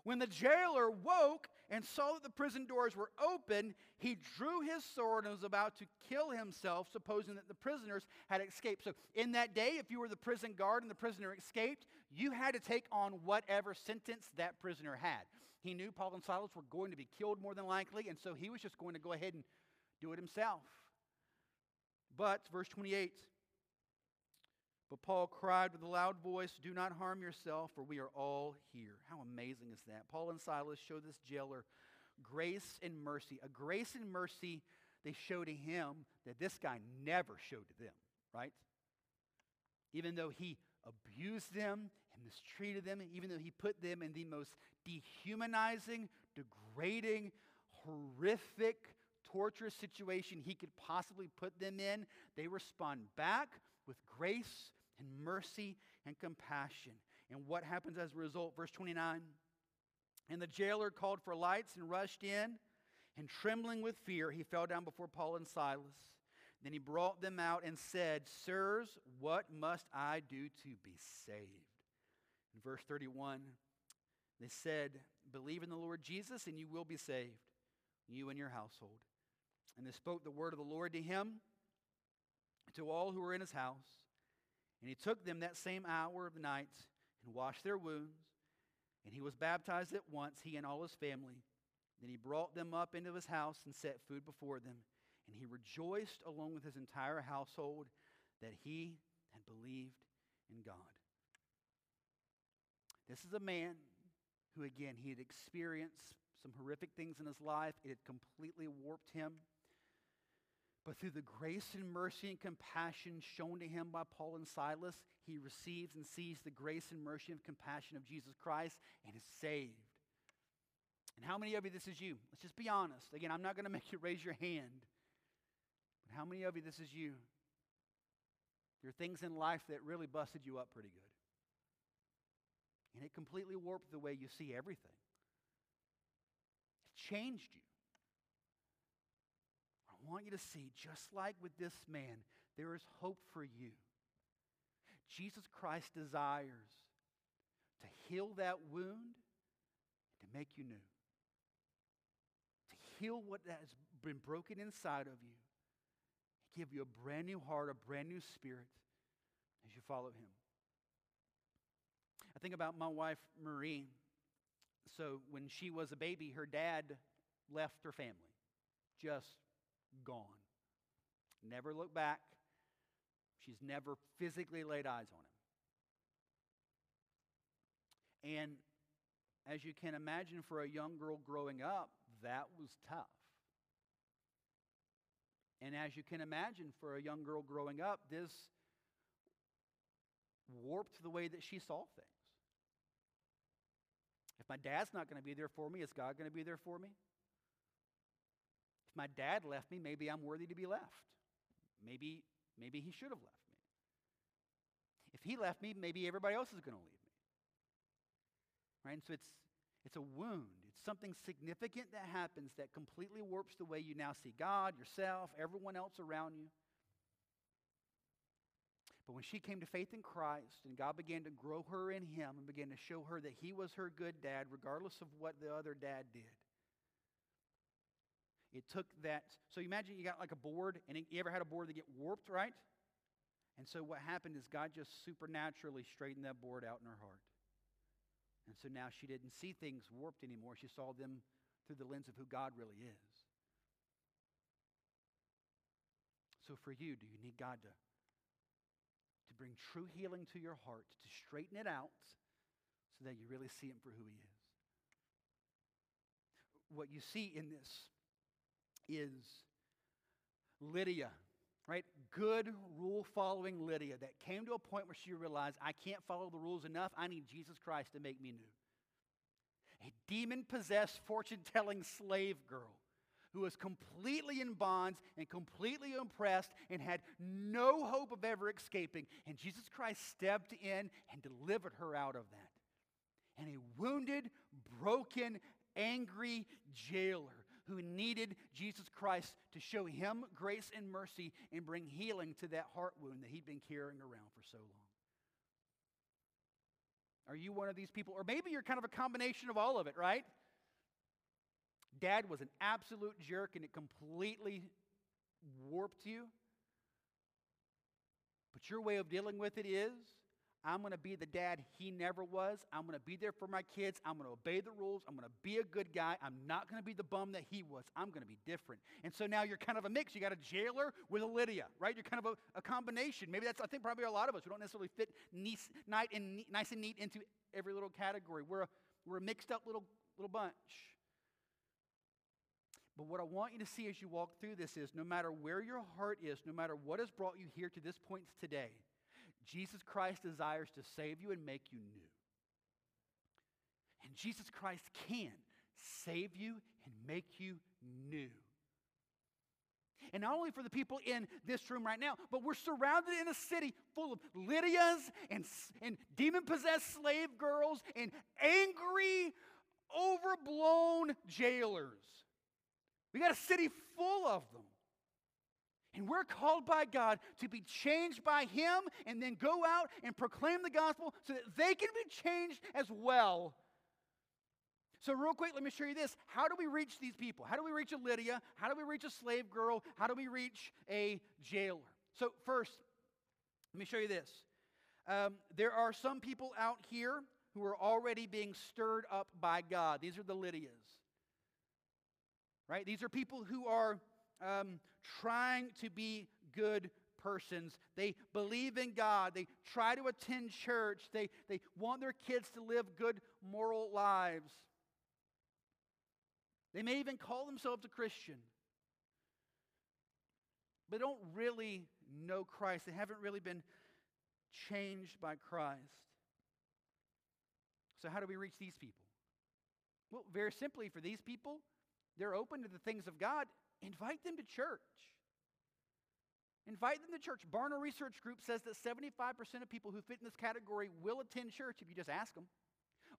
When the jailer woke and saw that the prison doors were open, he drew his sword and was about to kill himself, supposing that the prisoners had escaped. So, in that day, if you were the prison guard and the prisoner escaped, you had to take on whatever sentence that prisoner had. He knew Paul and Silas were going to be killed more than likely, and so he was just going to go ahead and do it himself. But, verse 28 but Paul cried with a loud voice, Do not harm yourself, for we are all here. How amazing is that? Paul and Silas show this jailer grace and mercy. A grace and mercy they show to him that this guy never showed to them, right? Even though he abused them and mistreated them, even though he put them in the most dehumanizing, degrading, horrific, torturous situation he could possibly put them in, they respond back with grace and mercy and compassion. And what happens as a result? Verse 29 And the jailer called for lights and rushed in, and trembling with fear, he fell down before Paul and Silas. Then he brought them out and said, Sirs, what must I do to be saved? In verse 31, they said, Believe in the Lord Jesus, and you will be saved, you and your household. And they spoke the word of the Lord to him, to all who were in his house. And he took them that same hour of the night and washed their wounds. And he was baptized at once, he and all his family. Then he brought them up into his house and set food before them. And he rejoiced along with his entire household that he had believed in God. This is a man who, again, he had experienced some horrific things in his life. It had completely warped him. But through the grace and mercy and compassion shown to him by Paul and Silas, he receives and sees the grace and mercy and compassion of Jesus Christ and is saved. And how many of you, this is you? Let's just be honest. Again, I'm not going to make you raise your hand. But how many of you, this is you? There are things in life that really busted you up pretty good. And it completely warped the way you see everything. It changed you want you to see, just like with this man, there is hope for you. Jesus Christ desires to heal that wound and to make you new. To heal what has been broken inside of you. Give you a brand new heart, a brand new spirit as you follow him. I think about my wife, Marie. So when she was a baby, her dad left her family. Just gone. Never looked back. She's never physically laid eyes on him. And as you can imagine, for a young girl growing up, that was tough. And as you can imagine, for a young girl growing up, this warped the way that she saw things. If my dad's not going to be there for me, is God going to be there for me? My dad left me, maybe I'm worthy to be left. Maybe, maybe he should have left me. If he left me, maybe everybody else is going to leave me. Right? And so it's, it's a wound. It's something significant that happens that completely warps the way you now see God, yourself, everyone else around you. But when she came to faith in Christ and God began to grow her in Him and began to show her that He was her good dad, regardless of what the other dad did, it took that. So imagine you got like a board, and you ever had a board that get warped, right? And so what happened is God just supernaturally straightened that board out in her heart. And so now she didn't see things warped anymore. She saw them through the lens of who God really is. So for you, do you need God to, to bring true healing to your heart, to straighten it out so that you really see Him for who He is? What you see in this is Lydia, right? Good rule following Lydia that came to a point where she realized, I can't follow the rules enough. I need Jesus Christ to make me new. A demon possessed, fortune telling slave girl who was completely in bonds and completely oppressed and had no hope of ever escaping. And Jesus Christ stepped in and delivered her out of that. and a wounded, broken, angry jailer who needed Jesus Christ to show him grace and mercy and bring healing to that heart wound that he'd been carrying around for so long. Are you one of these people? Or maybe you're kind of a combination of all of it, right? Dad was an absolute jerk and it completely warped you. But your way of dealing with it is I'm going to be the dad he never was. I'm going to be there for my kids. I'm going to obey the rules. I'm going to be a good guy. I'm not going to be the bum that he was. I'm going to be different. And so now you're kind of a mix. You got a jailer with a Lydia, right? You're kind of a, a combination. Maybe that's, I think, probably a lot of us. We don't necessarily fit nice, nice, and neat, nice and neat into every little category. We're a, we're a mixed up little, little bunch. But what I want you to see as you walk through this is no matter where your heart is, no matter what has brought you here to this point today, Jesus Christ desires to save you and make you new. And Jesus Christ can save you and make you new. And not only for the people in this room right now, but we're surrounded in a city full of Lydias and, and demon possessed slave girls and angry, overblown jailers. We got a city full of them. And we're called by God to be changed by Him and then go out and proclaim the gospel so that they can be changed as well. So, real quick, let me show you this. How do we reach these people? How do we reach a Lydia? How do we reach a slave girl? How do we reach a jailer? So, first, let me show you this. Um, there are some people out here who are already being stirred up by God. These are the Lydias. Right? These are people who are um, trying to be good persons. They believe in God. They try to attend church. They, they want their kids to live good moral lives. They may even call themselves a Christian, but don't really know Christ. They haven't really been changed by Christ. So, how do we reach these people? Well, very simply, for these people, they're open to the things of God Invite them to church. Invite them to church. Barna Research Group says that 75% of people who fit in this category will attend church if you just ask them.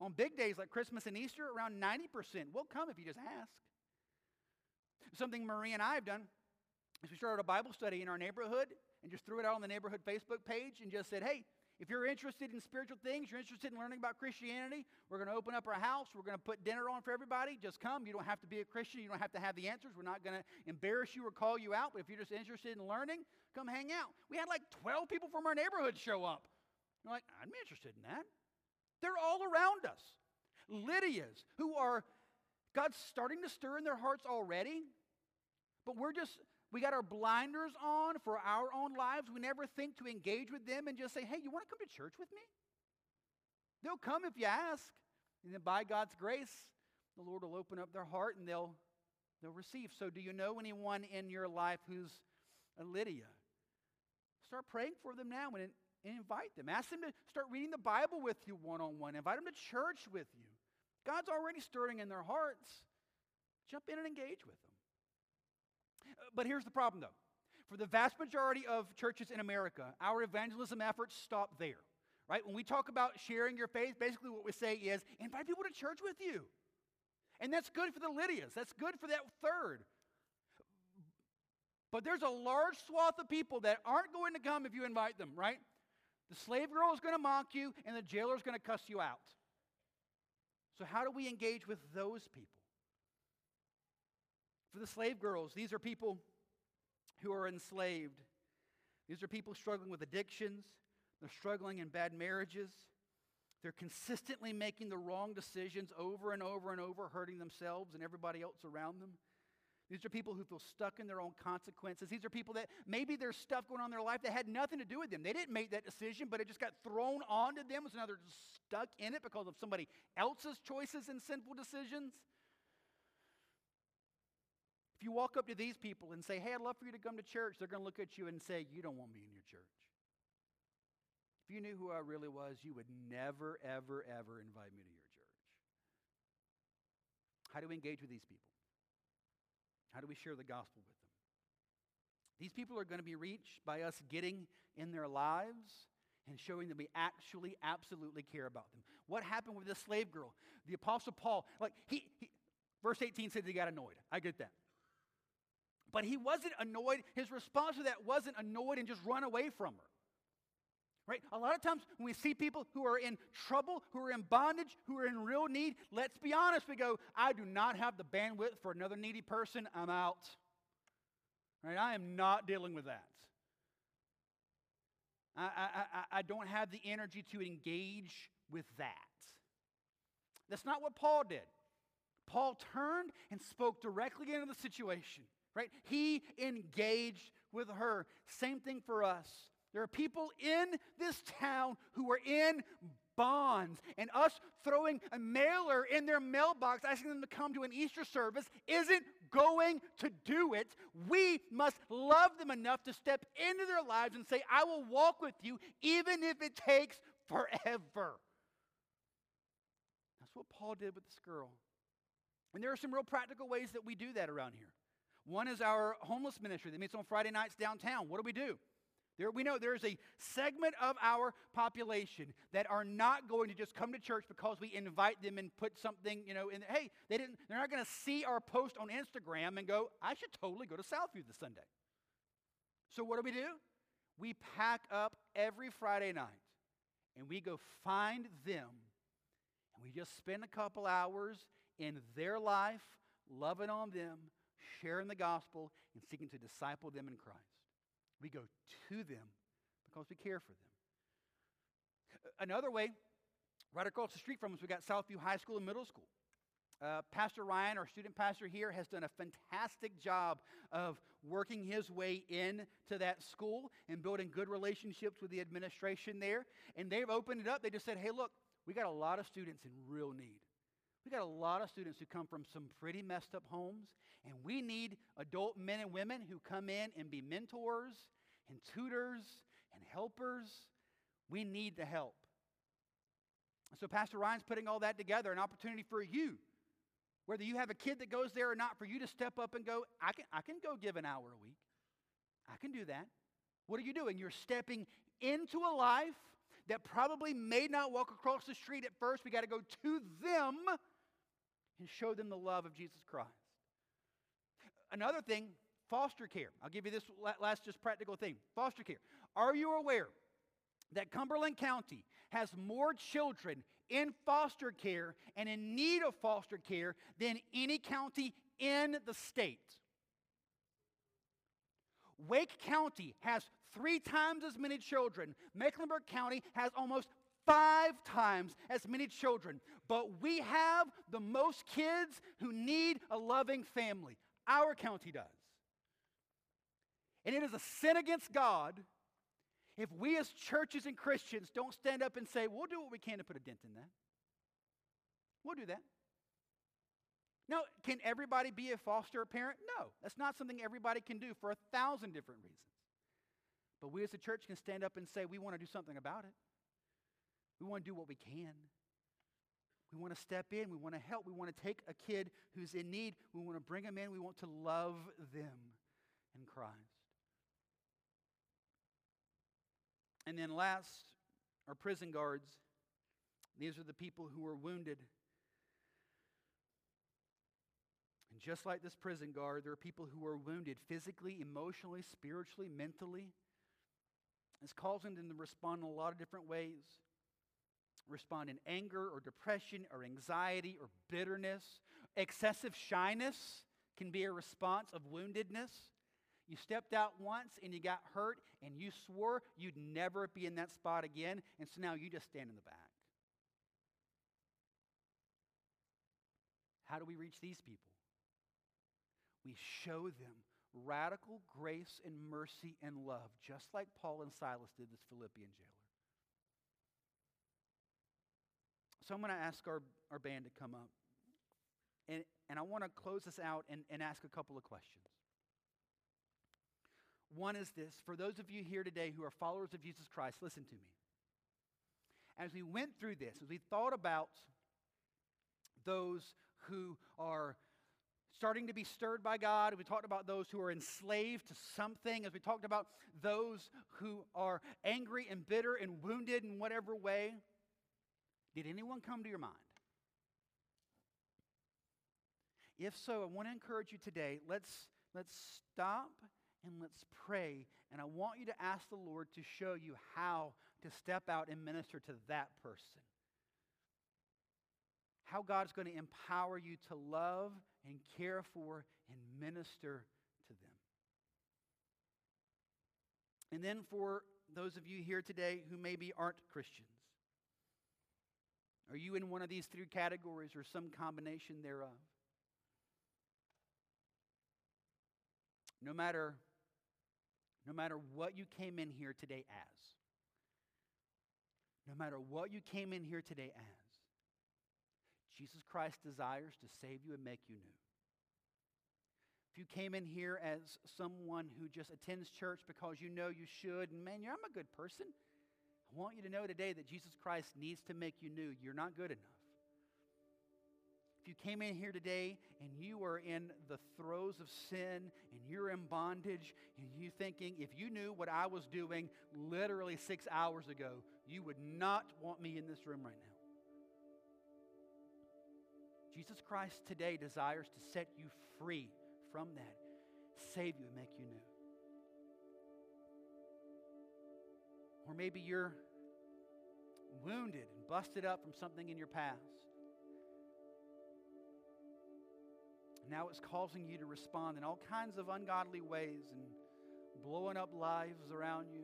On big days like Christmas and Easter, around 90% will come if you just ask. Something Marie and I have done is we started a Bible study in our neighborhood and just threw it out on the neighborhood Facebook page and just said, hey, if you're interested in spiritual things, you're interested in learning about Christianity, we're going to open up our house. We're going to put dinner on for everybody. Just come. You don't have to be a Christian. You don't have to have the answers. We're not going to embarrass you or call you out. But if you're just interested in learning, come hang out. We had like 12 people from our neighborhood show up. You're like, I'm interested in that. They're all around us. Lydias, who are God's starting to stir in their hearts already, but we're just we got our blinders on for our own lives. We never think to engage with them and just say, hey, you want to come to church with me? They'll come if you ask. And then by God's grace, the Lord will open up their heart and they'll, they'll receive. So, do you know anyone in your life who's a Lydia? Start praying for them now and, and invite them. Ask them to start reading the Bible with you one on one. Invite them to church with you. God's already stirring in their hearts. Jump in and engage with them. But here's the problem, though. For the vast majority of churches in America, our evangelism efforts stop there. Right? When we talk about sharing your faith, basically what we say is invite people to church with you. And that's good for the Lydias. That's good for that third. But there's a large swath of people that aren't going to come if you invite them, right? The slave girl is going to mock you, and the jailer is going to cuss you out. So, how do we engage with those people? For the slave girls, these are people who are enslaved. These are people struggling with addictions, they're struggling in bad marriages. They're consistently making the wrong decisions over and over and over, hurting themselves and everybody else around them. These are people who feel stuck in their own consequences. These are people that maybe there's stuff going on in their life that had nothing to do with them. They didn't make that decision, but it just got thrown onto them. So now they're stuck in it because of somebody else's choices and sinful decisions. If you walk up to these people and say, Hey, I'd love for you to come to church, they're going to look at you and say, You don't want me in your church. If you knew who I really was, you would never, ever, ever invite me to your church. How do we engage with these people? How do we share the gospel with them? These people are going to be reached by us getting in their lives and showing that we actually absolutely care about them. What happened with this slave girl? The apostle Paul, like he, he verse 18 said he got annoyed. I get that. But he wasn't annoyed. His response to that wasn't annoyed and just run away from her. Right? A lot of times when we see people who are in trouble, who are in bondage, who are in real need, let's be honest, we go, I do not have the bandwidth for another needy person. I'm out. Right? I am not dealing with that. I, I, I don't have the energy to engage with that. That's not what Paul did. Paul turned and spoke directly into the situation, right? He engaged with her. Same thing for us. There are people in this town who are in bonds, and us throwing a mailer in their mailbox asking them to come to an Easter service isn't going to do it. We must love them enough to step into their lives and say, I will walk with you even if it takes forever. That's what Paul did with this girl. And there are some real practical ways that we do that around here. One is our homeless ministry that meets on Friday nights downtown. What do we do? There, we know there's a segment of our population that are not going to just come to church because we invite them and put something, you know, in. Hey, they didn't. They're not going to see our post on Instagram and go, "I should totally go to Southview this Sunday." So what do we do? We pack up every Friday night and we go find them and we just spend a couple hours in their life, loving on them, sharing the gospel, and seeking to disciple them in Christ. We go to them because we care for them. Another way, right across the street from us, we got Southview High School and Middle School. Uh, pastor Ryan, our student pastor here, has done a fantastic job of working his way into that school and building good relationships with the administration there. And they've opened it up. They just said, hey, look, we got a lot of students in real need. We got a lot of students who come from some pretty messed up homes, and we need adult men and women who come in and be mentors and tutors and helpers. We need the help. So, Pastor Ryan's putting all that together an opportunity for you, whether you have a kid that goes there or not, for you to step up and go, I can, I can go give an hour a week. I can do that. What are you doing? You're stepping into a life that probably may not walk across the street at first. We got to go to them and show them the love of Jesus Christ. Another thing, foster care. I'll give you this last just practical thing. Foster care. Are you aware that Cumberland County has more children in foster care and in need of foster care than any county in the state? Wake County has three times as many children. Mecklenburg County has almost five times as many children. But we have the most kids who need a loving family. Our county does. And it is a sin against God if we as churches and Christians don't stand up and say, we'll do what we can to put a dent in that. We'll do that. Now, can everybody be a foster parent? No, that's not something everybody can do for a thousand different reasons. But we as a church can stand up and say, we want to do something about it. We want to do what we can. We want to step in. We want to help. We want to take a kid who's in need. We want to bring them in. We want to love them in Christ. And then last, our prison guards. These are the people who were wounded. And just like this prison guard, there are people who are wounded physically, emotionally, spiritually, mentally. It's causing them to respond in a lot of different ways respond in anger or depression or anxiety or bitterness. Excessive shyness can be a response of woundedness. You stepped out once and you got hurt and you swore you'd never be in that spot again, and so now you just stand in the back. How do we reach these people? We show them radical grace and mercy and love, just like Paul and Silas did this Philippian jailer. So I'm going to ask our, our band to come up. And, and I want to close this out and, and ask a couple of questions. One is this for those of you here today who are followers of Jesus Christ, listen to me. As we went through this, as we thought about those who are starting to be stirred by God. We talked about those who are enslaved to something. As we talked about those who are angry and bitter and wounded in whatever way. Did anyone come to your mind? If so, I want to encourage you today. Let's, let's stop and let's pray. And I want you to ask the Lord to show you how to step out and minister to that person. How God's going to empower you to love and care for and minister to them. And then for those of you here today who maybe aren't Christians, are you in one of these three categories or some combination thereof? No matter, no matter what you came in here today as, no matter what you came in here today as, Jesus Christ desires to save you and make you new. If you came in here as someone who just attends church because you know you should, and man, I'm a good person, I want you to know today that Jesus Christ needs to make you new. You're not good enough. If you came in here today and you are in the throes of sin and you're in bondage and you thinking, if you knew what I was doing literally six hours ago, you would not want me in this room right now. Jesus Christ today desires to set you free from that, save you, and make you new. Or maybe you're wounded and busted up from something in your past. Now it's causing you to respond in all kinds of ungodly ways and blowing up lives around you.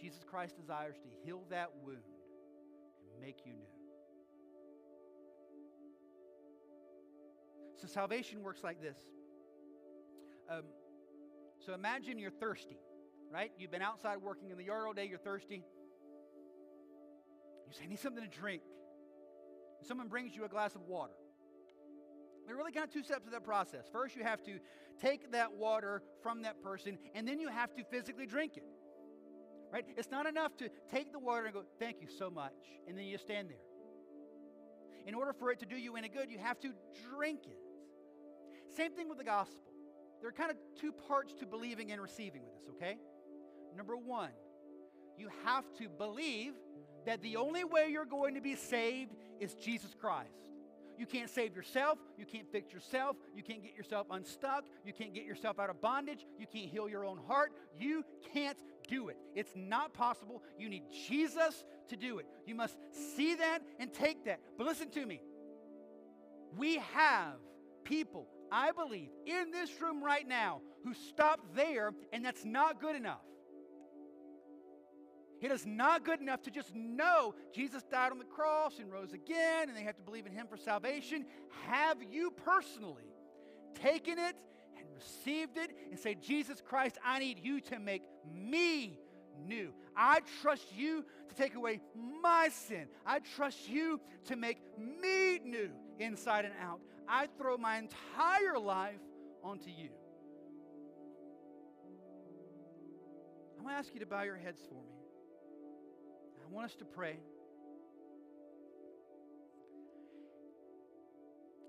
Jesus Christ desires to heal that wound and make you new. So salvation works like this. Um, so imagine you're thirsty, right? You've been outside working in the yard all day, you're thirsty. You say, I need something to drink. And someone brings you a glass of water. There are really kind of two steps to that process. First, you have to take that water from that person, and then you have to physically drink it. Right? It's not enough to take the water and go, thank you so much, and then you stand there. In order for it to do you any good, you have to drink it. Same thing with the gospel. There are kind of two parts to believing and receiving with this, okay? Number one, you have to believe that the only way you're going to be saved is Jesus Christ. You can't save yourself. You can't fix yourself. You can't get yourself unstuck. You can't get yourself out of bondage. You can't heal your own heart. You can't do it. It's not possible. You need Jesus to do it. You must see that and take that. But listen to me. We have people, I believe, in this room right now who stop there, and that's not good enough. It is not good enough to just know Jesus died on the cross and rose again, and they have to believe in him for salvation. Have you personally taken it and received it and say, Jesus Christ, I need you to make me new. I trust you to take away my sin. I trust you to make me new inside and out. I throw my entire life onto you. I'm going to ask you to bow your heads for me. I want us to pray.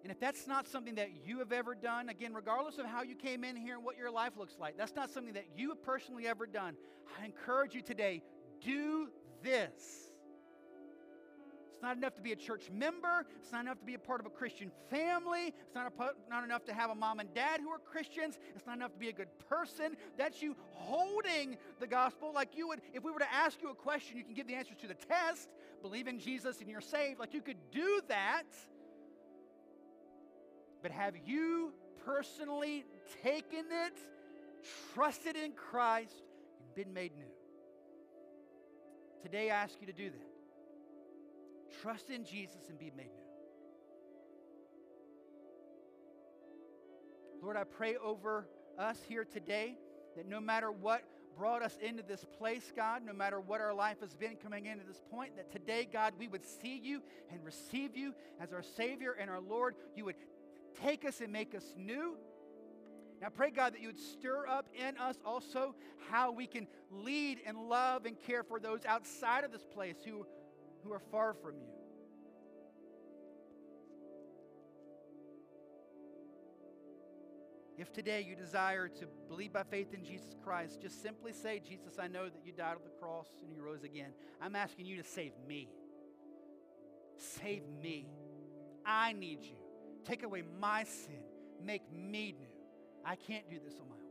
And if that's not something that you have ever done, again, regardless of how you came in here and what your life looks like, that's not something that you have personally ever done. I encourage you today do this. It's not enough to be a church member. It's not enough to be a part of a Christian family. It's not, a, not enough to have a mom and dad who are Christians. It's not enough to be a good person. That's you holding the gospel like you would, if we were to ask you a question, you can give the answers to the test. Believe in Jesus and you're saved. Like you could do that. But have you personally taken it, trusted in Christ, and been made new? Today I ask you to do that. Trust in Jesus and be made new. Lord, I pray over us here today that no matter what brought us into this place, God, no matter what our life has been coming into this point, that today, God, we would see you and receive you as our Savior and our Lord. You would take us and make us new. Now, pray, God, that you would stir up in us also how we can lead and love and care for those outside of this place who who are far from you. If today you desire to believe by faith in Jesus Christ, just simply say, Jesus, I know that you died on the cross and you rose again. I'm asking you to save me. Save me. I need you. Take away my sin. Make me new. I can't do this on my own.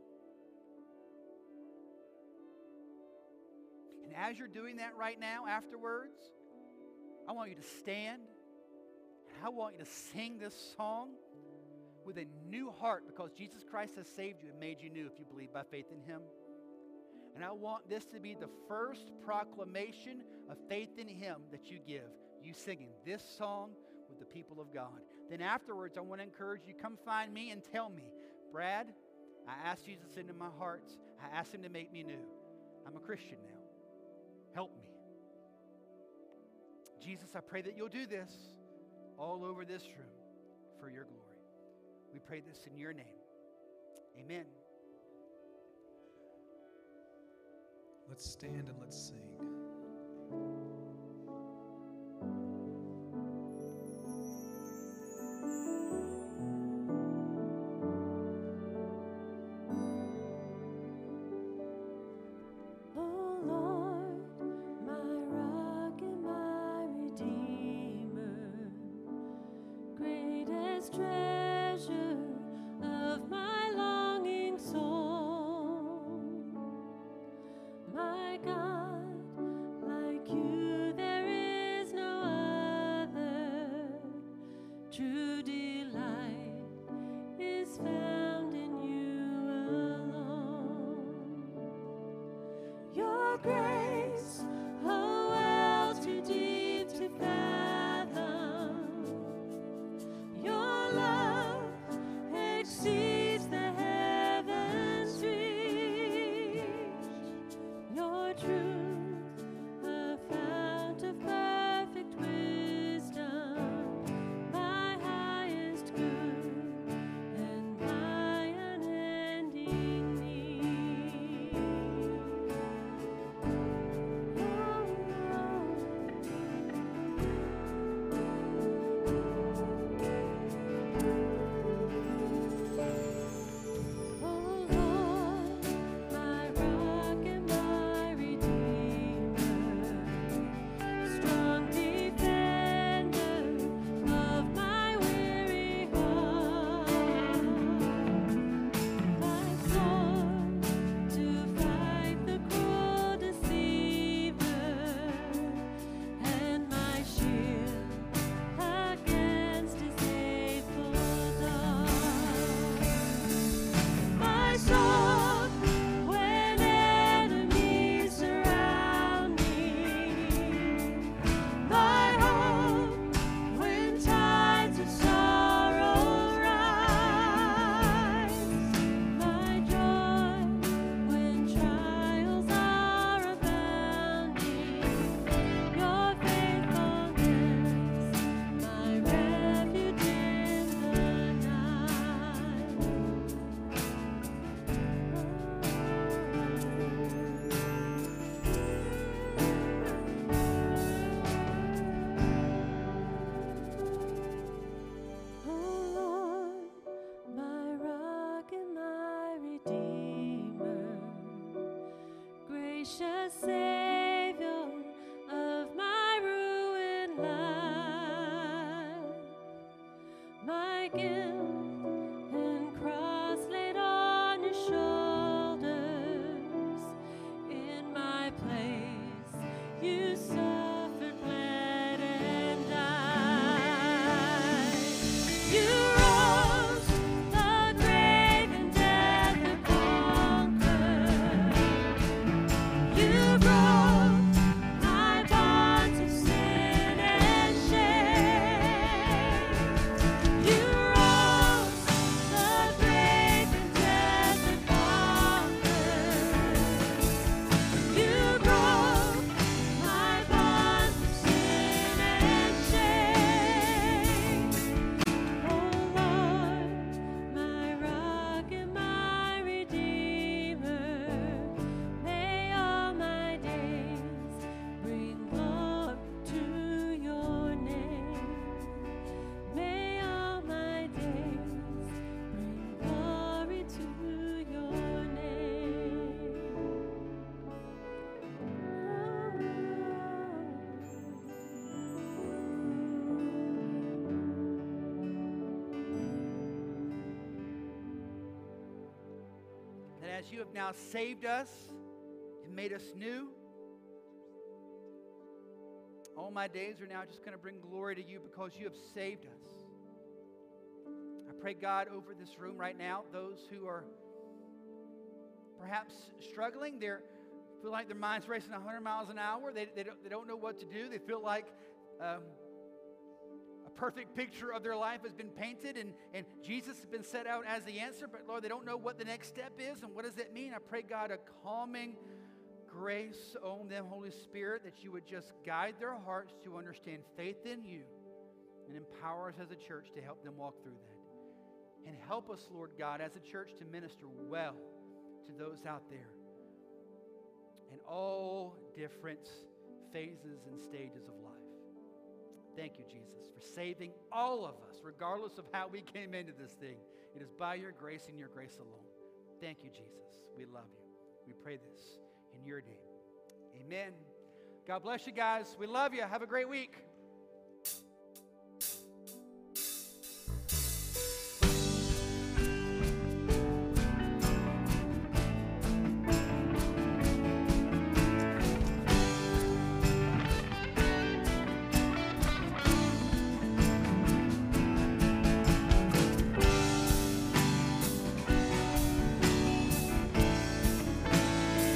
And as you're doing that right now, afterwards, I want you to stand and I want you to sing this song with a new heart because Jesus Christ has saved you and made you new if you believe by faith in Him. And I want this to be the first proclamation of faith in Him that you give. You singing this song with the people of God. Then afterwards, I want to encourage you come find me and tell me, Brad, I asked Jesus into my heart. I asked Him to make me new. I'm a Christian now. Jesus, I pray that you'll do this all over this room for your glory. We pray this in your name. Amen. Let's stand and let's sing. God, have now saved us and made us new, all my days are now just going to bring glory to you because you have saved us. I pray, God, over this room right now, those who are perhaps struggling, they feel like their mind's racing 100 miles an hour. They, they, don't, they don't know what to do. They feel like um, perfect picture of their life has been painted and, and Jesus has been set out as the answer, but Lord, they don't know what the next step is and what does that mean. I pray, God, a calming grace on them, Holy Spirit, that you would just guide their hearts to understand faith in you and empower us as a church to help them walk through that. And help us, Lord God, as a church to minister well to those out there in all different phases and stages of life. Thank you, Jesus, for saving all of us, regardless of how we came into this thing. It is by your grace and your grace alone. Thank you, Jesus. We love you. We pray this in your name. Amen. God bless you guys. We love you. Have a great week.